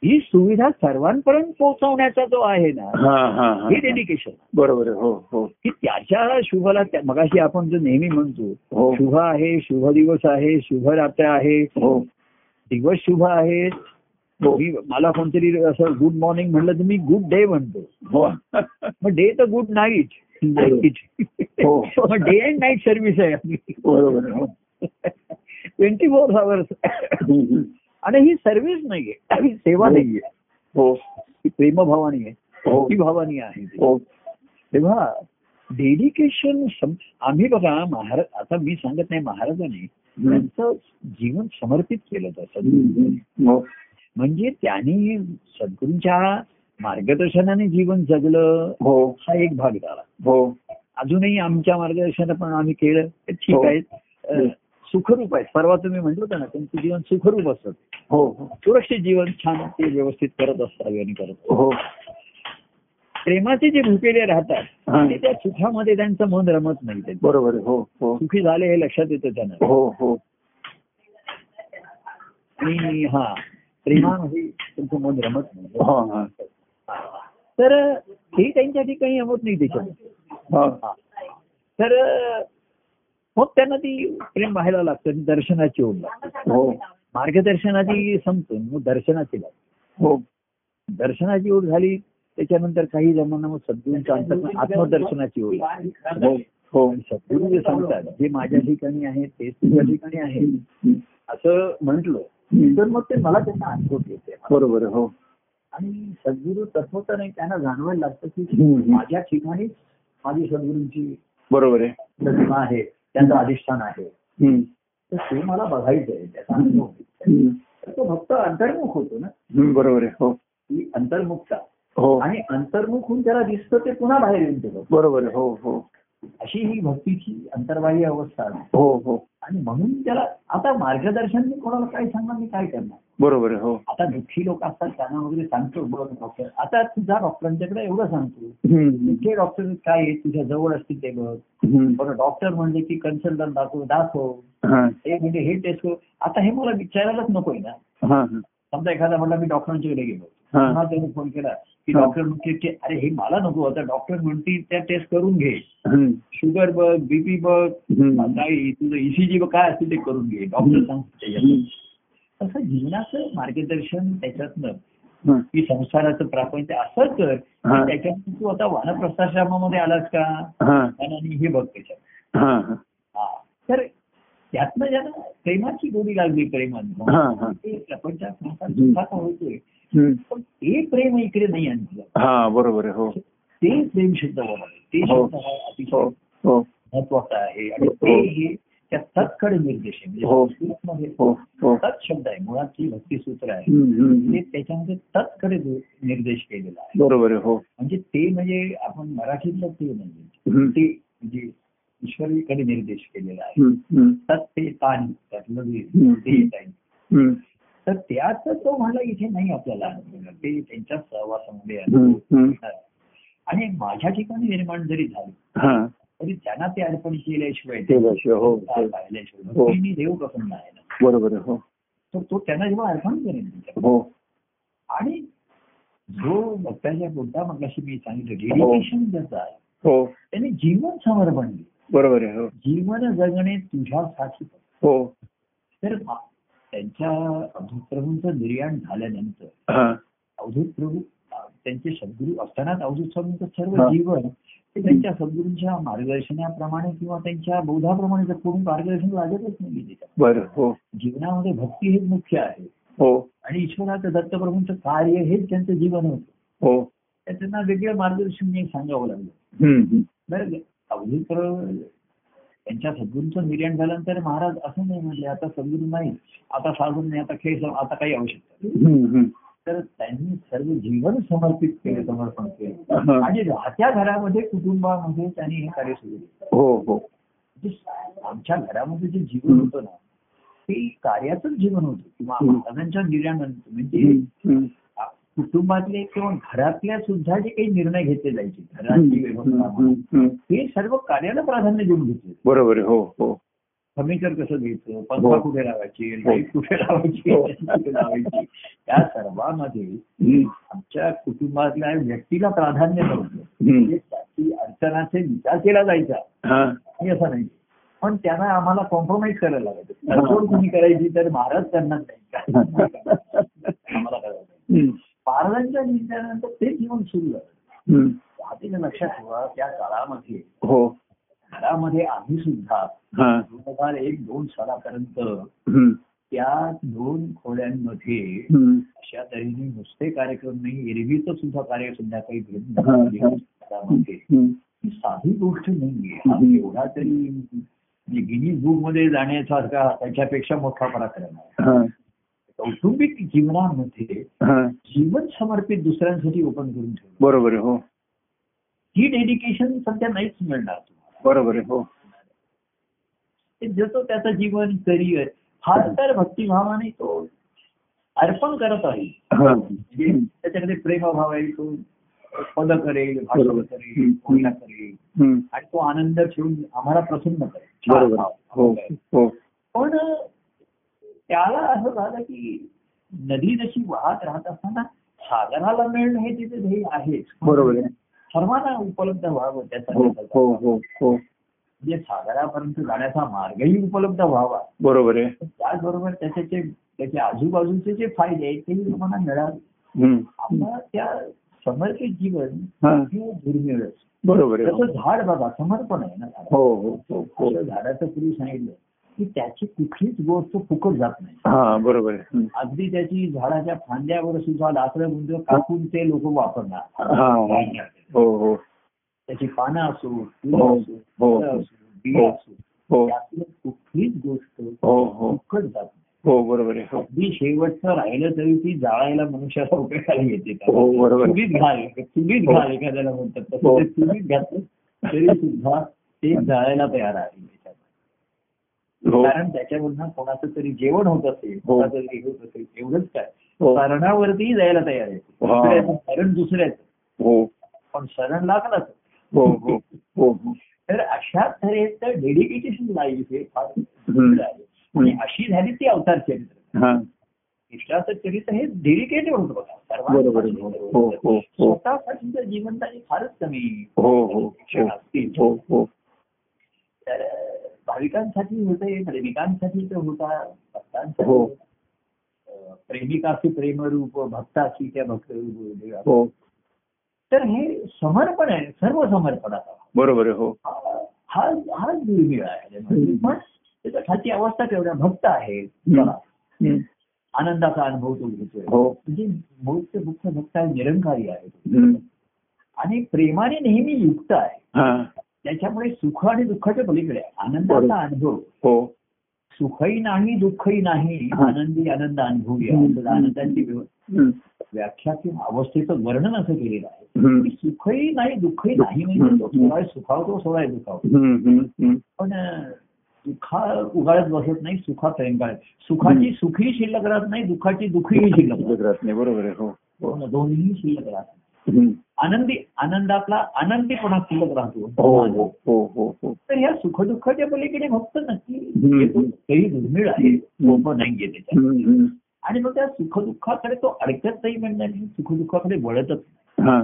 ही सुविधा सर्वांपर्यंत पोहोचवण्याचा जो आहे ना हा डेडिकेशन बरोबर हो हो. की त्याच्या शुभला मगाशी आपण जो नेहमी म्हणतो हो. शुभ आहे शुभ दिवस आहे शुभ रात्र आहे हो. दिवस शुभ आहे. हो. मला कोणतरी असं गुड मॉर्निंग म्हणलं तर मी गुड डे म्हणतो. मग डे तर गुड नाईट हो. डे अँड नाईट सर्व्हिस आहे आपली. बरोबर ट्वेंटी फोर आवर्स. आणि ही सर्व्हिस नाहीये. ही सेवा नाहीये. हो. ही प्रेमभावानी आहे. हो. भक्तिभावानी आहे. हो. तेव्हा डेडिकेशन आम्ही बघा महाराज आता मी सांगत नाही महाराजांनी. त्यांचं जीवन समर्पित केलं. हो. म्हणजे त्यांनी सद्गुरूंच्या मार्गदर्शनाने जीवन जगलं. हो. हा एक भाग झाला. हो. अजूनही आमच्या मार्गदर्शनात पण आम्ही केलं. ठीक हो. आहे. सुखरूप आहे परवा तुम्ही म्हटलं होतं ना त्यांचं जीवन सुखरूप असतं. हो हो. सुरक्षित जीवन छान ते व्यवस्थित करत असतात आणि करत हो. प्रेमाचे जे भुकेले राहतात. ते त्या सुखामध्ये त्यांचं मन रमत नाही ते बरोबर हो हो. सुखी झाले हे लक्षात येतं त्यांना. हो हो. आणि हा प्रेमामध्ये त्यांचं मन रमत नाही. हा हा. तर हे त्यांच्या ठिकाणी होत नाही त्याच्यात. हा. तर मग त्यांना ती प्रेम व्हायला लागतं दर्शनाची ओढ लागते. हो. मार्गदर्शनाची संपून मग दर्शनाची लागते. हो. दर्शनाची ओढ झाली त्याच्यानंतर काही जणांना मग सद्गुरूंच्या अंतर्गत आत्मदर्शनाची ओढ लागते. हो. हो. सद्गुरू जे सांगतात जे माझ्या ठिकाणी आहे तेच तुझ्या ठिकाणी आहे. असं म्हटलं. तर मग ते मला त्यांना अनुभव येते. बरोबर हो. आणि सद्गुरू तत्वतः त्यांना जाणवायला लागतं की. माझ्या ठिकाणीच माझी सद्गुरूंची बरोबर आहे. प्रतिमा आहे. त्यांचं अधिष्ठान आहे. तर ते मला बघायचं आहे. त्याचा अनुभव तो भक्त अंतर्मुख होतो ना. बरोबर आहे हो. ती अंतर्मुखता. हो. आणि अंतर्मुख होऊन त्याला दिसतं ते पुन्हा बाहेर येऊन ते बघतो. बरोबर हो हो. अशी ही भक्तीची अंतर्बाह्य अवस्था आहे. हो हो. आणि म्हणून त्याला आता मार्गदर्शन मी कोणाला काय सांगणार मी काय करणार? बरोबर आहे हो. आता दुःखी लोक असतात त्यांना वगैरे सांगतो बघ डॉक्टर आता तुझा डॉक्टरांच्याकडे एवढं सांगतो. कुठले डॉक्टर काय तुझ्या जवळ असतील ते बघ. बरं डॉक्टर म्हणजे की कन्सल्टंट दाखव दाखव. हा. म्हणजे हे टेस्ट करू आता हे मला विचारायलाच नकोय ना. समजा एखादा म्हणला मी डॉक्टरांच्याकडे गेलो. हा. पुन्हा त्याने फोन केला की. डॉक्टर म्हणते की अरे हे मला नको आता डॉक्टर म्हणतील त्या टेस्ट करून घे. शुगर बघ बीपी बघ हम्म. काय तुझं ईसीजी बघ काय असतील ते करून घे. डॉक्टर सांगते तसं जीवनाचं मार्गदर्शन त्याच्यातनं. की संसाराचं प्रापंच असं कर त्याच्यातून तू आता वानप्रस्थाश्रमामध्ये आलास का आणि हे बघ त्याच्यात. तर त्यातनं ज्यांना प्रेमाची गोडी लागली प्रेमाने हा, हा. ते प्रपंचात संसार. सुखाचा होतोय. पण ते प्रेम इकडे नाही आणलं हा बरोबर आहे हो ते प्रेम शुद्ध ते हो. शब्द हा हो अतिशय हो महत्त्वाचा आहे आणि. ते हे त्या तत्कडे निर्देश आहे म्हणजे हो. हो हो तत् शब्द आहे मुळात जी भक्ती सूत्र आहे. ते त्याच्यामध्ये तत्कडे निर्देश केलेला आहे बरोबर हो म्हणजे ते म्हणजे आपण मराठीतलं ते हम्म. ते म्हणजे ईश्वरीकडे निर्देश केलेला आहे. तत् ते तान त्यातलं. ते येत आहे. तर त्याच तो म्हणला इथे नाही आपल्याला ते त्यांच्या सहवासामध्ये. आणि माझ्या ठिकाणी निर्माण जरी झालं हा तरी त्यांना ते अर्पण केल्याशिवाय हो, हो. हो. भक्तीने देव प्रसन्न आहे ना बरोबर हो तर तो त्यांना जेव्हा अर्पण त्याच्याकडे. हो आणि जो भक्ताच्या मुद्दा मगाशी मी सांगितलं. डेडिकेशन ज्याचं आहे हो त्याने जीवन समर्पण. बरोबर आहे हो जीवन जगणे तुझ्यासाठी हो तर मा- त्यांच्या अवधूत प्रभूंचं निर्याण झाल्यानंतर हा अवधूत प्रभू त्यांचे सद्गुरू असतानाच अवधूत प्रभूंचं सर्व. जीवन ते त्यांच्या सद्गुरूंच्या मार्गदर्शनाप्रमाणे किंवा त्यांच्या बोधाप्रमाणे जर कोणी मार्गदर्शन लागतच नाही हो. जीवनामध्ये भक्ती हेच मुख्य आहे. हो. आणि ईश्वराचं दत्तप्रभूंचं कार्य हेच त्यांचं जीवन होतं. हो. त्यांना वेगळं मार्गदर्शन सांगावं लागलं. बरं अवधूत प्रभू त्यांच्या सद्गुरूंचं निर्याण झाल्यानंतर महाराज असं नाही म्हणले आता सद्गुरू नाही आता साधून नाही आता खेळ आता काही आवश्यकता. तर त्यांनी सर्व जीवन समर्पित केलं समर्पण केलं. आणि राहत्या घरामध्ये कुटुंबामध्ये त्यांनी हे कार्य सुरू केलं हो हो आमच्या घरामध्ये जे जीवन होतं ना ते कार्याचंच जीवन होतं किंवा. महाराजांच्या निर्याणानंतर म्हणजे. कुटुंबातले किंवा घरातल्या सुद्धा जे काही निर्णय घेतले जायचे घराची व्यवस्था. हे सर्व कार्याला प्राधान्य देऊन घेतले बरोबर हो हो फर्निचर कसं घ्यायचं? पंखा हो. कुठे लावायची? हो. लाइट कुठे लावायची? हो. कुठे लावायची? त्या सर्व सर्वांमध्ये. आमच्या कुटुंबातल्या व्यक्तीला प्राधान्य नव्हतं. म्हणजे त्याची अडचणाचे विचार केला जायचा. आणि असं नाही. पण त्यांना आम्हाला कॉम्प्रोमाइज करायला लागायचं. तडजोड कुणी करायची? तर महाराज करणार नाही आम्हाला हम्म. महाराजांच्या निधनानंतर ते जीवन सुरू झालं. आधी लक्षात ठेवा त्या काळामध्ये हो. घरामध्ये आम्ही सुद्धा दोन हजार एक दोन सालापर्यंत. त्या दोन खोल्यांमध्ये. अशा तऱ्हेने नुसते कार्यक्रम नाही एरवीच सुद्धा कार्य संध्याकाळी घेऊन हा, साधी गोष्ट नाहीये. एवढा तरी गिनीज बुकमध्ये जाण्यासारखा त्याच्यापेक्षा मोठा पराक्रम आहे. कौटुंबिक जीवनामध्ये. जीवन समर्पित दुसऱ्यांसाठी ओपन करून ठेवलं बरोबर हो ही डेडिकेशन सध्या नाहीच मिळणार बरोबर आहे हो. जसं त्याचं जीवन करिअर हा तर भक्तिभावाने तो अर्पण करत आहे. हा. त्याच्याकडे प्रेमभाव आहे तो पद करेल भाषण. करेल हम्म. कोणा करेल. हम्म. आणि तो आनंद ठेवून आम्हाला प्रसन्न करेल. पण त्याला असं झालं की नदी जशी वाहत राहत असताना सागराला मिळणं हे तिथे ध्येय आहेच. बरोबर आहे. सर्वांना उपलब्ध व्हावं त्याचा हो म्हणजे हो हो हो. सागरापर्यंत जाण्याचा मार्गही उपलब्ध व्हावा. बरोबर आहे. त्याचबरोबर त्याचे जे त्याचे आजूबाजूचे जे फायदे आहेत ते लोकांना मिळावे. आपलं त्या समर्पित जीवन हा. हे दुर्मिळच बरोबर आहे. तसं झाड बघा समर्पण आहे ना झाडाचं पूर्वी सांगितलं की त्याची कुठलीच गोष्ट फुकट जात नाही. हा बरोबर. अगदी त्याची झाडाच्या फांद्यावर सुद्धा लाकडं गुंड कापून ते लोक वापरणार. हा हो. त्याची पानं असो हो, फुलं असो हो, असो बिया. असो त्यातलं कुठलीच गोष्ट फुकट जात नाही. हो बरोबर आहे हो. अगदी शेवटचं राहिलं तरी ती जाळायला मनुष्याला उपयोगाला येते. चुलीत घाल चुलीत हो. घाल एखाद्याला म्हणतात. तसं चुलीत घातलं तरी सुद्धा ते जाळायला तयार आहे कारण त्याच्यावरनं कोणाचं तरी जेवण होत असेल. कोणाचं तरी होत असेल एवढंच काय. हो. सरणावरती जायला तयार आहे. हा. दुसऱ्याचं. हो. पण शरण लागलाच हो हो हो हो. तर अशा तऱ्हेचं डेडिकेटेशन लाईफ हे फार आहे. आणि अशी झाली ती अवतार चरित्र. कृष्णाचं चरित्र हे डेडिकेटेड होतं बघा. हो स्वतःसाठीच्या जीवनताची फारच कमी असतील. तर भाविकांसाठी होते प्रेमिकांसाठी तर होता भक्तांसाठी. अं, प्रेमिकाचे प्रेमरूप भक्ताची त्या. हो. तर हे समर्पण आहे सर्व समर्पणाचा बरोबर आहे हो. हा हा दुर्मिळ आहे. पण त्याच्या खालची अवस्था केवढ्या भक्त आहे. आनंदाचा अनुभव तो घेतोय. हो. म्हणजे मूळचे भक्त भक्त आहे निरंकारी आहे. आणि प्रेमाने नेहमी युक्त आहे. त्याच्यामुळे सुख आणि दुःखाच्या पलीकडे. आनंदाचा अनुभव. हो. सुखही नाही दुःखही नाही. आनंदी आनंद अनुभवूया हम्म. असं आनंदाची. व्याख्या किंवा अवस्थेचं वर्णन असं केलेलं आहे. की सुखही नाही दुःखही नाही म्हणजे तो सोळा सुखावतो सोळा दुखावतो. पण दुःखा उगाळत बसत नाही सुखात रेंगाळत सुखाची सुखी शिल्लक राहत नाही दुःखाची दुःखीही शिल्लक राहत नाही बरोबर आहे हो हो नाही. दोन्ही शिल्लक राहत हम्म. आनंदी आनंदातला आनंदीपणा शिल्लक राहतो हो हो हो तर ह्या सुखदुःखाच्या पलीकडे फक्त नक्की. काही दुर्मिळ आहे सोपं नाहीये त्याच्यात. आणि मग त्या सुखदुःखाकडे तो अडकत नाही म्हणण्याने सुखदुःखाकडे वळतच नाही. हा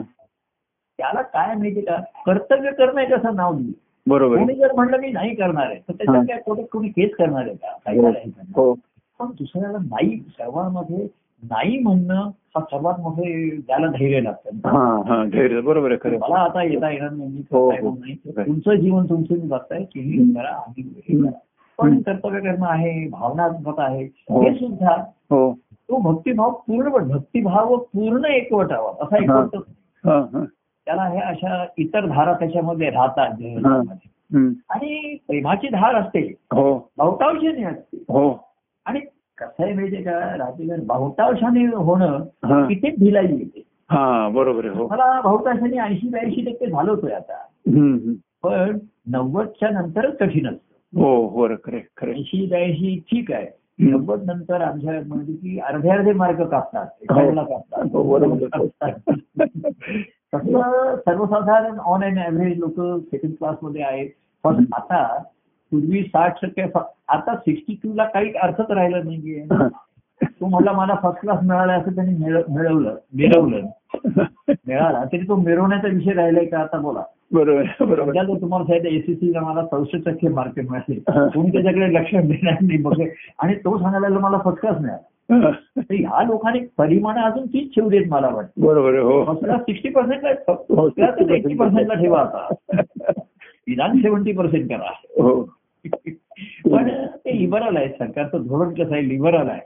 त्याला काय माहिती का कर्तव्य करणं आहे कसं नाव दिलं बरोबर कोणी जर म्हणलं मी नाही करणार आहे तर. त्याच्यात काय कोणी केस करणार आहे का काय हो. करायचं हो पण दुसऱ्याला नाही सर्वांमध्ये नाही म्हणणं हा सर्वात मोठे त्याला धैर्य लागतं. हा हा धैर्य बरोबर आहे खरं. मला आता येता येणार नाही हो, हो. तुमचं जीवन तुमचं बघताय तुम्ही हम्म. करा आम्ही करा. पण कर्तव्य करणं आहे भावनात्मक आहे. हो. हे सुद्धा तो भक्तिभाव पूर्ण भक्तिभाव पूर्ण एकवटावा असा एकवट त्याला हे अशा इतर धारा त्याच्यामध्ये राहतात. आणि प्रेमाची धार असते. हो. बहुतांशाने असते. हो. आणि कसं आहे माहितीये का? राजकीय बहुतांशाने होणं हा. किती ढिलाई येते हा बरोबर हो. मला बहुतांशाने ऐंशी ब्याऐंशी टक्के झालं होतोय आता. पण नव्वदच्या नंतरच कठीण असतं. हो बरं खरे खरे. ऐंशी ब्याऐंशी ठीक आहे. नव्वद नंतर आमच्या म्हणजे की अर्धे अर्धे मार्क कापतात कापतात. हो, बरोबर. तसं सर्वसाधारण ऑन अँड ऍव्हरेज लोक सेकंड क्लासमध्ये आहेत. पण आता पूर्वी साठ टक्के आता सिक्स्टी टू ला काही अर्थच राहिला नाहीये. तो म्हटला मला फर्स्ट क्लास मिळाला असं त्यांनी मिळ- मिळवलं मिळवलं मिळाला. तरी तो मिळवण्याचा विषय राहिलाय का आता बोला. बरोबर बरोबर. तुम्हाला सांगितलं एसीसीला मला चौसष्ट टक्के मार्क मिळाले. हा. कोणी त्याच्याकडे लक्ष देणार नाही बघ. आणि तो सांगायला मला फर्स्ट क्लास मिळाला. ह्या लोकांनी परिमाण अजून तीच ठेवली आहेत मला वाटतं. बरोबर हो. सिक्स्टी पर्सेंटला एटी पर्सेंटला ठेवा आता. निदान सेव्हन्टी पर्सेंट करा. हो. पण ते लिबरल आहे सरकारचं धोरण कसं आहे लिबरल आहे.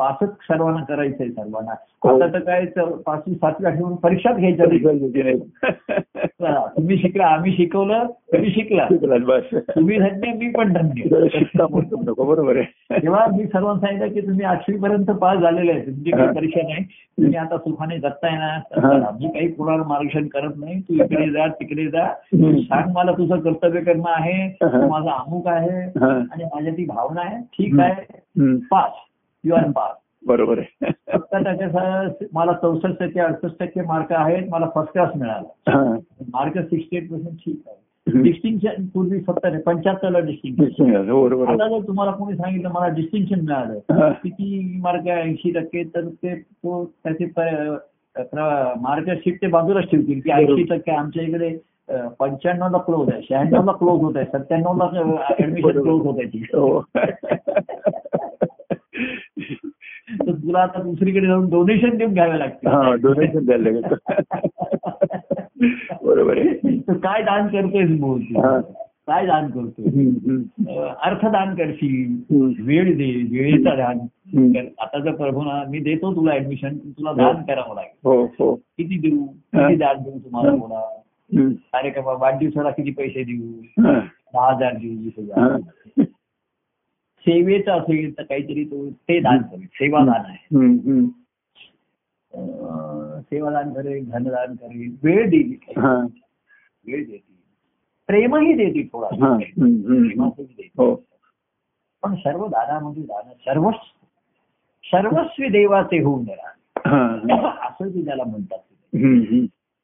पासच सर्वांना करायचंय सर्वांना. हो. आता तर काय पाचवी सातवी आठवी परीक्षाच घ्यायच्या तुम्ही शिकला आम्ही शिकवलं तुम्ही शिकला. तुम्ही धन्य मी पण धन्य. बरोबर आहे. तेव्हा मी सर्वांना सांगितलं की तुम्ही आठवी पर्यंत पास झालेले आहे तुमची काही. परीक्षा नाही. तुम्ही आता सुखाने जगताय ना आम्ही काही कुणाला मार्गदर्शन करत नाही. तू इकडे जा तिकडे जा. सांग मला तुझं कर्तव्य कर्म आहे. माझा अमुक आहे. आणि माझ्या ती भावना आहे. ठीक. आहे. पास. यू आर पास बरोबर आहे. फक्त त्याच्या मला चौसष्ट टक्के अडुसष्ट टक्के मार्क आहेत मला फर्स्ट क्लास मिळाला. हा. मार्क सिक्स्टी एट पर्सेंट ठीक आहे. डिस्टिंक्शन पूर्वी फक्त पंच्याहत्तरला डिस्टिंक्शन हो, आता जर तुम्हाला कोणी सांगितलं मला डिस्टिंक्शन मिळालं. किती मार्क आहे? ऐंशी टक्के तर ते तो त्याचे मार्कशीट ते बाजूलाच ठेवतील की ऐंशी टक्के आमच्या इकडे पंच्याण्णव ला क्लोज आहे शहाण्णव ला क्लोज होत आहे सत्त्याण्णव ला ऍडमिशन क्लोज होत आहे तर तुला आता दुसरीकडे जाऊन डोनेशन देऊन घ्यावे हा लागते डोनेशन द्यायला लागेल. बरोबर आहे. तर काय दान करतोयस बोल? हा. काय दान करतोय अर्थदान करशील. वेळ दे वेळेचं दान. आता जर प्रभूना मी देतो तुला ऍडमिशन तुला दान करावं लागेल. हो हो. किती देऊ? हा. किती दान देऊ तुम्हाला बोला. कार्यक्रम वाढदिवसाला किती पैसे देऊ? हा. दहा हजार देऊ वीस हा. हजार सेवेचं असेल तर काहीतरी तो ते दान करेल. सेवादान आहे. सेवादान करेल धनदान करेल वेळ देईल. हा. वेळ देतील. प्रेमही देतील थोडा हा. देतील. हो. पण सर्व दानामध्ये दान सर्व सर्वस्वी देवाचे होऊन देणार. असं ते त्याला म्हणतात.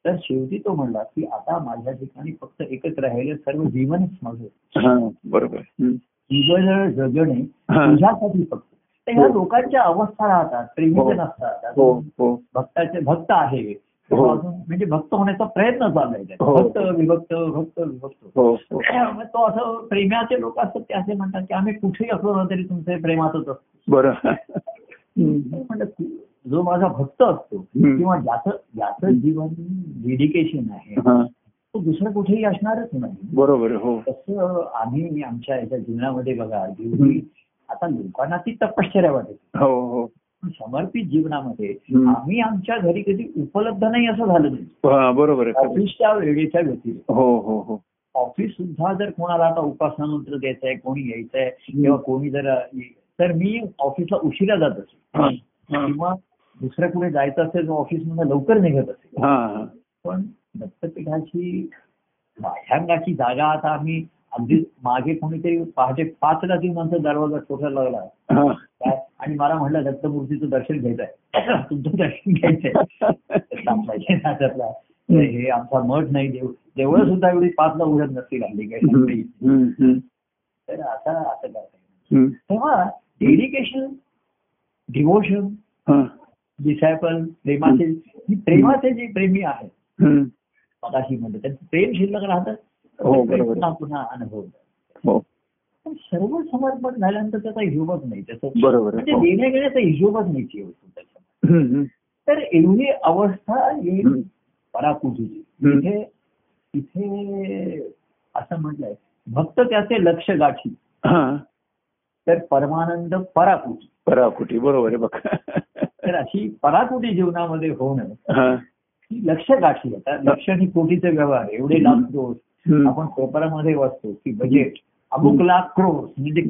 तर शेवटी तो म्हणला की आता माझ्या ठिकाणी फक्त एकच राहिलं सर्व जीवनच माझं. बरोबर. जीवन जगणे हा. तुझ्यासाठी फक्त तर ह्या लोकांच्या अवस्था राहतात हो. प्रेमीचे नसतात हो हो भक्ताचे भक्त आहे हो. म्हणजे भक्त होण्याचा प्रयत्न चाललाय. हो. भक्त विभक्त भक्त विभक्त हो हो मग तो असं प्रेमाचे लोक असतात ते असे म्हणतात की आम्ही कुठेही असलो ना तरी तुमचे प्रेमातच असतो बरं जो माझा भक्त असतो. किंवा ज्याचं ज्याचं जीवन डेडिकेशन आहे हा, तो दुसरं कुठेही असणारच नाही. बरोबर हो. तसं आम्ही आमच्या याच्या जीवनामध्ये बघा जेवढी आता लोकांना ती तपश्चर्या वाटते. हो हो. समर्पित जीवनामध्ये. आम्ही आमच्या घरी कधी उपलब्ध नाही असं झालं नाही. हा, बरोबर ऑफिसच्या वेळेच्या व्यतिरिक्त. हो हो हो. ऑफिस सुद्धा जर कोणाला आता उपासना मंत्र द्यायचंय कोणी यायचंय किंवा कोणी जर तर मी ऑफिसला उशिरा जात हा. किंवा दुसऱ्या कुठे जायचं असेल ऑफिसमध्ये लवकर निघत असेल. पण दत्तपीठाची बाह्यांगाची जागा आता आम्ही अगदी मागे कोणीतरी पहाटे पाचला ती माणसं दरवाजा ठोकायला लागला. आणि मला म्हटलं दत्तमूर्तीचं दर्शन घ्यायचंय तुमचं दर्शन घ्यायचंय हे आमचा मठ नाही देव देवळं सुद्धा एवढी पाचला उघडत नसतील हल्ली हम्म, तर आता असं करता. तेव्हा डेडिकेशन डिव्होशन हा. डिसायपल प्रेमाचे ही प्रेमाचे जे प्रेमी आहेत. मगाशी म्हणतो त्यांचं प्रेम शिल्लक राहतं हो. पुन्हा पुन्हा अनुभव हो पण सर्व समर्पण झाल्यानंतर त्याचा हिशोबच नाही त्याचं. म्हणजे हो. देण्या घेण्याचा हिशोबच नाही त्याच्या. तर एवढी अवस्था येईल. पराकुटीची. इथे इथे असं म्हटलंय भक्त त्याचे लक्ष गाठी तर परमानंद पराकुटी पराकुटी बरोबर आहे बघ तर अशी पराकुटी जीवनामध्ये होणं लक्ष गाठी आता लक्ष आणि कोटीचे व्यवहार एवढे लाख क्रोस. आपण पेपरमध्ये वाचतो की बजेट अमुक लाख क्रोस म्हणजे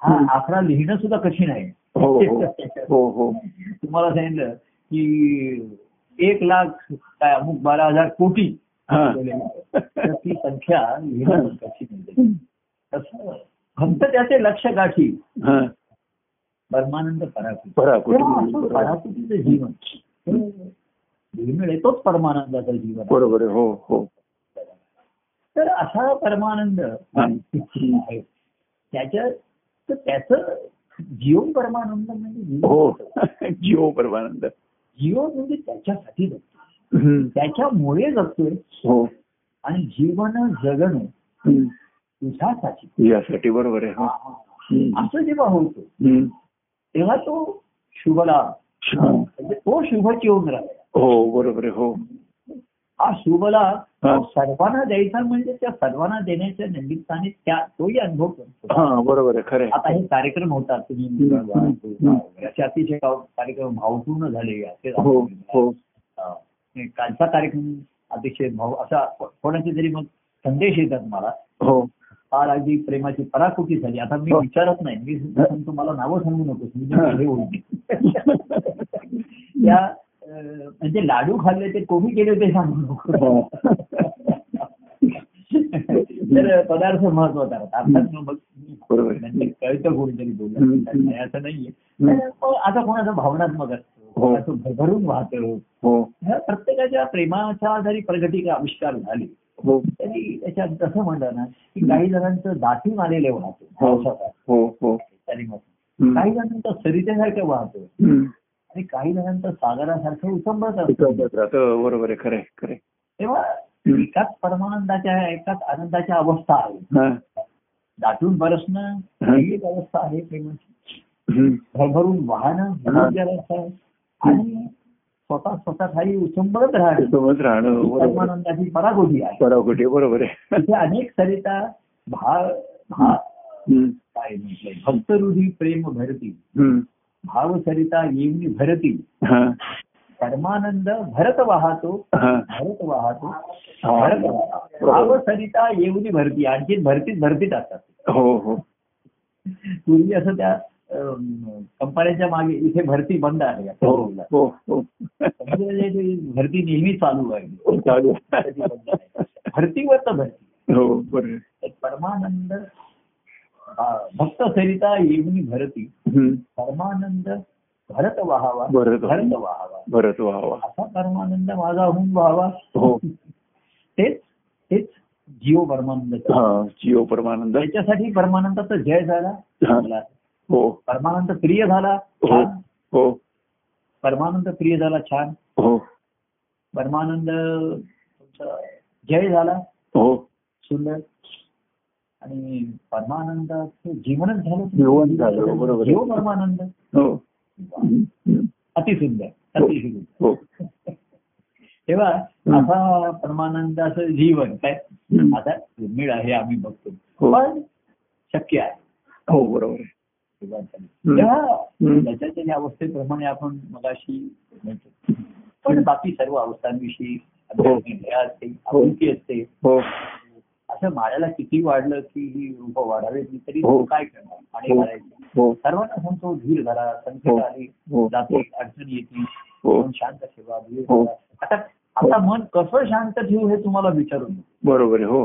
हा आकडा लिहिणं सुद्धा कठीण आहे. हो हो. हो तुम्हाला सांगितलं की एक लाख काय अमुक बारा हजार कोटी हा. ती संख्या लिहिणं कठीण तसं फक्त त्याचे लक्ष गाठी. परमानंद पराकुटी बरोबर. पराकुटीचं जीवन. दुर्मिळ आहे तोच परमानंदाचं जीवन. बरोबर आहे हो हो तर असा परमानंद. आहे त्याच्यात तर त्याचं जीवन परमानंद म्हणजे हो जीव परमानंद जीवन म्हणजे त्याच्यासाठी जगतो. त्याच्यामुळे जगतोय हो आणि जीवन जगणं. तुझ्यासाठी यासाठी बरोबर आहे हो. असं जेव्हा होतो हम्म. तेव्हा तो शुभलाभ हा. म्हणजे तो शुभच येऊन राहिला हो बरोबर आहे हो. हा शुभलाभ. तो सर्वांना द्यायचा म्हणजे त्या सर्वांना देण्याच्या निमित्ताने त्या तोही अनुभव करतो. बरोबर आहे खरं. आता हे कार्यक्रम होतात तुम्ही असे अतिशय कार्यक्रम भावपूर्ण झाले असे हो हो. कालचा कार्यक्रम अतिशय भाव असा कोणाचे तरी मग संदेश येतात मला. हो. फार अगदी प्रेमाची पराकुटी झाली. आता मी हो. विचारत नाही. मी मला नावं सांगू नकोस. मी हा. होईल त्या अं, म्हणजे लाडू खाल्ले ते कोणी केले ते सांगू तर पदार्थ महत्त्वाचा. अर्थात मग. म्हणजे कळतं कोणीतरी. नाही असं नाहीये. आता कोणाचं भावनात्मक असतो हो. कोणाचं भरभरून वाहतं. हो. प्रत्येकाच्या प्रेमाच्या जरी प्रगती आविष्कार झाले. हो. तरी त्याच्यात कसं म्हणलं ना की काही जणांचं दाटून आलेले वाहतो. काही जणांचं सरितेसारखं वाहतो. आणि काही जणांचं सागरासारखं उसंबत असतं राहतं. बरोबर आहे खरं खरं. तेव्हा. एकाच परमानंदाच्या एकाच आनंदाच्या अवस्था आहे हा. दाटून बरसणं हा. ही एक अवस्था आहे प्रेमाची. भरभरून वाहणं ही हा. अवस्था आहे आणि स्वतः स्वतः काही उसंबत राहणं समज राहणं ही. परमानंदाची परागोटी आहे पराकोटी बरोबर आहे तिथे अनेक सरिता भाव भा हम्म. काय म्हटलंय भक्तरुढी प्रेम भरती हम्म. भाव सरिता येवनी भरती. परमानंद भरत वाहतो. भरत वाहतो. भरत वाहतो. भाव सरिता येवनी भरती आणखी भरतीत भरतीत असतात. हो हो. पूर्वी असं त्या कंपन्यांच्या मागे इथे भरती बंद आहे हो हो हो. भरती नेहमी चालू आहे. भरती. हो एक परमानंद भक्त सरिता येवनी भरती. परमानंद भरत व्हावा भरत भरत व्हावा भरत वा वा असा परमानंद माझा होऊन व्हावा हो तेच तेच जीव परमानंद हा जीव परमानंद त्याच्यासाठी परमानंदाचा जय झाला हा. परमानंद प्रिय झाला हो हो परमानंद प्रिय झाला छान हो परमानंद तुमचा जय झाला हो सुंदर आणि परमानंदाचं जीवनच झालं जीवन झालं, बरोबर जीव परमानंद. हो. हम्म. अतिसुंदर. अतिसुंदर तेव्हा असा परमानंदाचं जीवन काय? हम्म. आता दुर्मिळ आहे आम्ही बघतो. पण शक्य आहे. हो बरोबर तेव्हा हम्म. त्याच्या अवस्थेप्रमाणे आपण मगाशी म्हणतो पण बाकी सर्व अवस्थांविषयी असते असते. असं माळ्याला किती वाढलं की ही रूप वाढावेत? तरी हो. तू काय करणार? पाणी हो. घालायचं हो. सर्वांना सांगतो धीर धरा संकट हो. आली हो. जाते अडचण येते हो. शांत ठेवा धीर हो. आता आता मन कसं शांत ठेवू हे तुम्हाला विचारून बरोबर हो.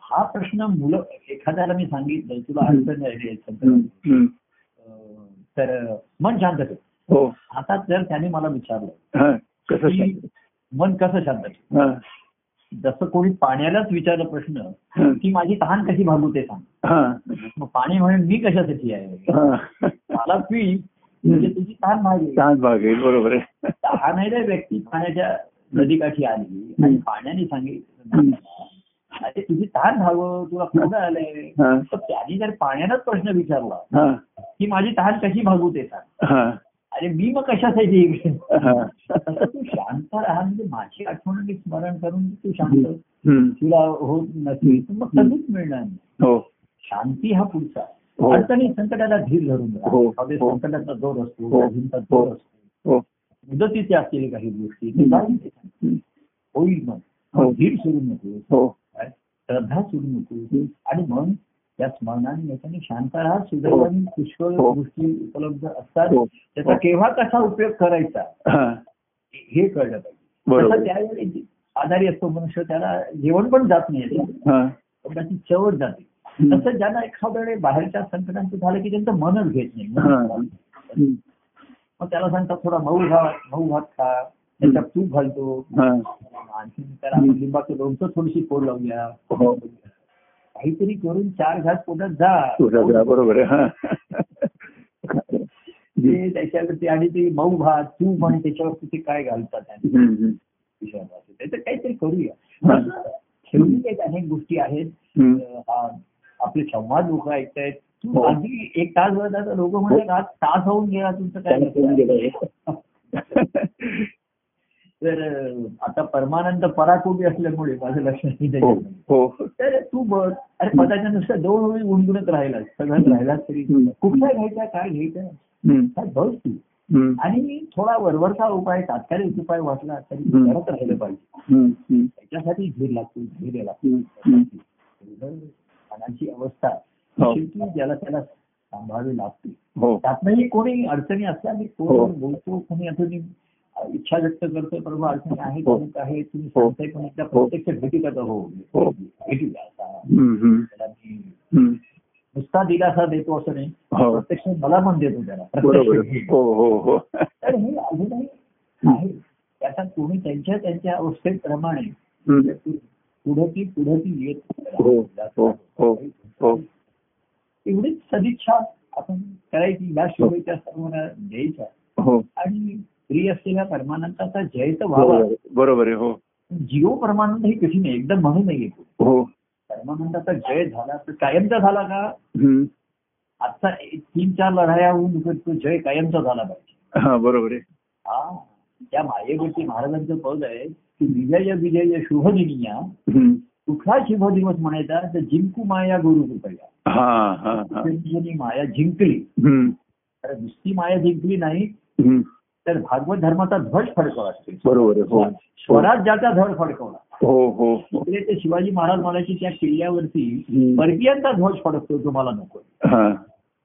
हा प्रश्न मुलं एखाद्याला मी सांगितलं तुला. अडचण तर मन शांत ठेव. हो. आता जर त्याने मला विचारलं हा? मन कसं शांत ठेव? हा. जसं कोणी पाण्यालाच विचारलं प्रश्न. की माझी तहान कशी भागू ते सांग. पाणी म्हणून मी कशासाठी आहे? हा. मला पी म्हणजे तुझी तहान भागेल. छान भाग आहे बरोबर आहे. तहान आहे रे व्यक्ती पाण्याच्या नदीकाठी आली आणि पाण्याने सांगितलं अरे तुझी तहान भागव तुला कोण आलंय. तर त्याने जर पाण्यालाच प्रश्न विचारला की माझी तहान कशी भागू ते सांग. अरे मी मग कशासाठी? हा. तू शांत राहा म्हणजे माझी आठवण मी स्मरण करून तू शांत. तुला होत नसेल तर मग कधीच मिळणार नाही. हो. शांती हा पुढचा. हो. अडचणी संकटाला धीर धरून हो. संकटाचा जोर असतो जोर असतो. मुदतीचे असलेले काही गोष्टी. होईल मग. धीर सोडू नको श्रद्धा सोडू नको. आणि मग त्या स्मरणाने याच्याने शांत राहा सुदैवाने पुष्कळ हो. गोष्टी उपलब्ध असतात. हो. त्याचा हो. केव्हा कसा उपयोग करायचा? हा. हे कळलं पाहिजे. त्यावेळी जे आजारी असतो मनुष्य त्याला जेवण पण जात नाही. हा. त्याची चवच जाते. तसं ज्यांना एखाद्या बाहेरच्या संकटांचं झालं की त्यांचं मनच घेत नाही. हा. मग त्याला सांगतात थोडा मऊ भात मऊ भात खा. त्याच्यात तूप घालतो. हा. आणखी त्याला लिंबाचं लोणचं थोडीशी फोड लावूया हो. काहीतरी करून चार घास पोटात जा बरोबर हा ते त्याच्यावरती आणि ते मऊ भात तूप आणि त्याच्यावरती ते काय घालतात. त्याचं काहीतरी करूया. शेवटी एक अनेक गोष्टी आहेत आपले संवाद लोक ऐकतायत हो. आधी एक तास भरता लोक म्हणतात आज तास होऊन गेला तुमचं काय. तर आता परमानंद पराकोटी असल्यामुळे माझं लक्ष नाही हो. हो. तर तू बघ अरे पदाच्या नुसतं दोन वेळी गुणगुणत राहिलास सगळ्यात राहिलास तरी. कुठला घ्यायचा काय घ्यायचं काय बघ तू. आणि थोडा वरवरचा उपाय तात्कालिक उपाय वाटला तरी. करत राहिलं पाहिजे. त्याच्यासाठी धीर लागतो धैर्य लागतो. मनाची अवस्था हो. शेवटी ज्याला त्याला सांभाळावी लागते. हो. त्यातनंही कोणी अडचणी असल्या. कोण बोलतो कोणी अजून इच्छा व्यक्त करतो प्रभू अडचणी आहेत हो. आहे. तुम्ही सांगताय पण एकदा प्रत्यक्ष भेटी करता हो. भेटूया आता. हम्म, हम्म, हम्म. नुसता दिलासा देतो असं नाही. प्रत्यक्ष मला पण देतो त्याला. भेट. हो हो हो. तर हे अजूनही आहे. त्याचा कोणी त्यांच्या त्यांच्या अवस्थेप्रमाणे. पुढे ती पुढे ती येत. एवढीच सदिच्छा आपण करायची. या शुभेच्छा सर्वांना द्यायच्या. आणि प्रिय असलेल्या परमानंदाचा जय तर व्हावा. बरोबर आहे. हो. जीव परमानंद ही कशी नाही एकदम म्हणून नाही येतो. हो. परमानंदाचा जय झाला तर कायमचा झाला का? हम्म. आता तीन चार लढाया होऊन तो जय कायमचा झाला पाहिजे. हा बरोबर आहे. हा त्या मायेवरती महाराजांचं पद आहे की विजय विजय शुभ दिनिया हम्म. कुठला शुभ दिवस म्हणायचा? तर जिंकू माया गुरु कृपया. हा हा हा. माया जिंकली. हम्म. तर नुसती माया जिंकली नाही. तर भागवत धर्माचा ध्वज फडकवला बरोबर हो. स्वराज्याचा ध्वज फडकवला. हो हो हो. इकडे ते शिवाजी महाराज म्हणायचे त्या किल्ल्यावरती. परकीयांचा ध्वज फडकतो तुम्हाला नको. हा.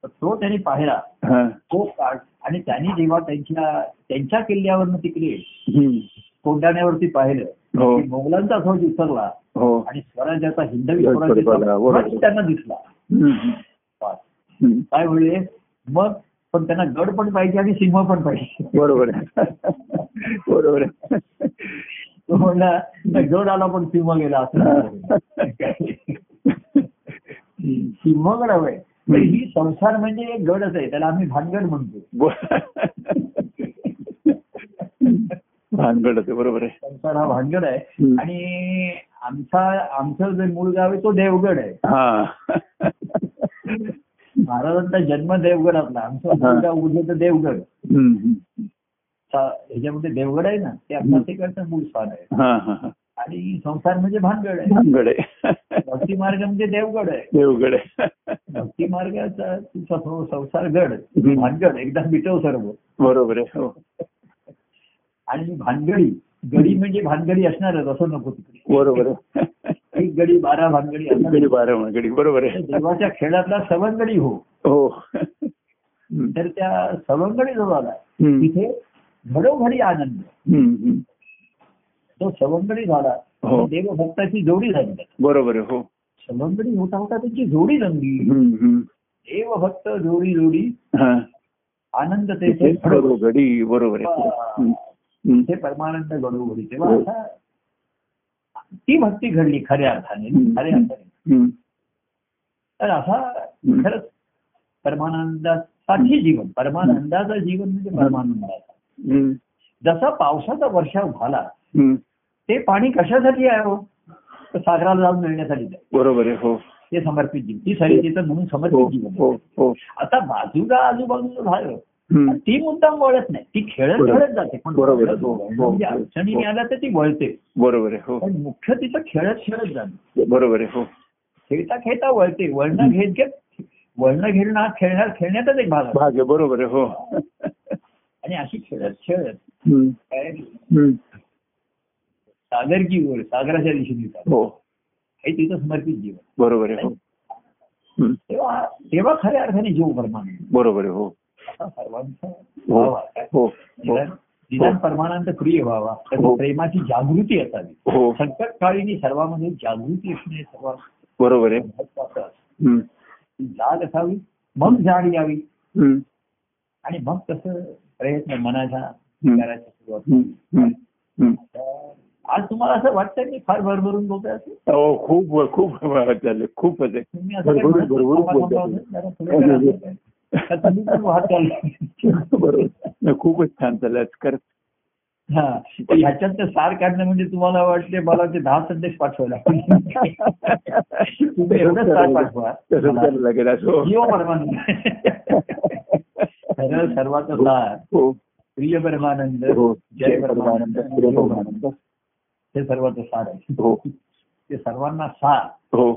तो त्यांनी पाहिला. हा. तो आणि त्यांनी जेव्हा त्यांच्या त्यांच्या किल्ल्यावरनं तिकडे. कोंडाण्यावरती पाहिलं हो. मोगलांचा ध्वज उतरला आणि स्वराज्याचा हिंदवी स्वराज्याचा त्यांना दिसला. काय म्हणजे मग पण त्यांना गड पण पाहिजे आणि सिंह पण पाहिजे. बरोबर आहे. बरोबर म्हणला गड आला पण सिंह गेला असं सिंहगड हवंय ही संसार म्हणजे एक गडच आहे त्याला आम्ही भानगड म्हणतो. भानगड आहे बरोबर आहे. संसार हा भानगड आहे. आणि आमचा आमचं जे मूळ गाव आहे तो देवगड आहे. हा. महाराजांचा जन्म देवगडातला आमचं मूळ गाव उद्या तर देवगड ह्याच्यामध्ये देवगड आहे ना ते तिकडचं मूळ स्थान आहे. हा हा हा. आणि संसार म्हणजे भानगड आहे. भानगड आहे. भक्ती मार्ग म्हणजे देवगड आहे. देवगड आहे. भक्ती मार्गाचा तुझा संसार गड. भानगड एकदा मिटव सर्व. बरोबर आहे हो. आणि भानगडी गडी म्हणजे भानगडी असणारच असं नको तिकडे बरोबर एक गडी बारा भानगडी असणार गडी बारा गडी बरोबर आहे देवाच्या खेळातला सवंगडी हो हो. तर त्या सवंगडी जो झाला हम्म. तिथे घडोघडी आनंद हम्म. हम्म. तो सवंगडी झाला हो. देवभक्ताची जोडी झाली. बरोबर आहे हो सवंगडी होता होता त्यांची जोडी रंगली हम्म. हम्म. देवभक्त जोडी जोडी हा आनंद तेथे घडो गडी बरोबर आहे हम्म. ते परमानंद घडोघडी तेव्हा हो. आता ती भक्ती घडली खऱ्या अर्थाने. खऱ्या अर्थाने. तर असा खरंच परमानंदासाठी जीवन परमानंदाचं जीवन म्हणजे परमानंदाचा. जसा पावसाचा वर्षाव झाला. ते पाणी कशासाठी आहे हो सागराला जाऊन मिळण्यासाठी. बरोबर आहे हो ते समर्पित जीवन ती शर्यतीचं म्हणून हो समर्पित जीवन हो आहे. हो आता बाजूला आजूबाजूला झालं. ती मुद्दाम वळत नाही ती खेळत. खेळत जाते पण बरोबर. वळत हो, नाही. हो, म्हणजे हो. अडचणीने आल्या तर ती वळते बरोबर आहे हो पण मुख्य तिचं खेळत खेळत जाणं बरोबर आहे हो खेळता खेळता वळते वळणं घेत घेत वळणं घेणं खेळणार खेळण्याचाच एक भाग. भाग आहे बरोबर आहे हो आणि अशी खेळत खेळत. सागर की ओर सागराच्या दिशेने. हो हे तिचं समर्पित जीवन बरोबर आहे हो. तेव्हा तेव्हा खऱ्या अर्थाने जीव परमानंद बरोबर आहे हो सर्वांचा हो. हो हो. निदान परमानंद प्रिय व्हावा. प्रेमाची जागृती असावी. संकट काळीनी सर्वांमध्ये जागृती असणे सर्वात बरोबर आहे. महत्वाचं जाग असावी मग जाण यावी. आणि मग तसं प्रयत्न मनाचा. करायचा सुरुवात आज तुम्हाला असं वाटतं की फार भरभरून बोलतोय असं खूप खूप आहे. तुम्ही असं करा, तुम्ही पण वाहत. बरोबर. खूपच छान चाललंय. खरंच हा ह्याच्यात सार काढणं म्हणजे तुम्हाला वाटते मला ते दहा संदेश पाठवायला तुम्ही एवढं सार पाठवा. खरं सर्वाचं सार. हो. प्रिय परमानंद हो जय परमानंद. हे सर्वाचं सार आहे. हो. ते सर्वांना सार हो.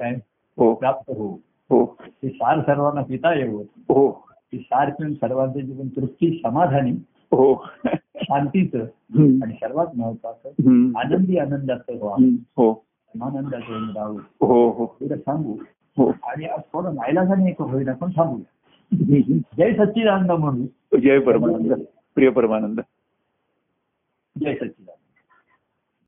हो. प्राप्त हो हो. ते सार सर्वांना पिता येवो हो. ती सार पिऊन सर्वांचं जीवन तृप्ती समाधानी हो. शांतीचं. आणि सर्वात महत्वाचं. आनंदी आनंदाचं व्हा हम्म. हो. समानंदाचं राहू हो हो. सांगू. हो. आणि आज थोडं नाईलाजाने एक होईना पण थांबूया जय सच्चिदानंद म्हणू जय परमानंद. प्रिय परमानंद. जय सच्चिदानंद.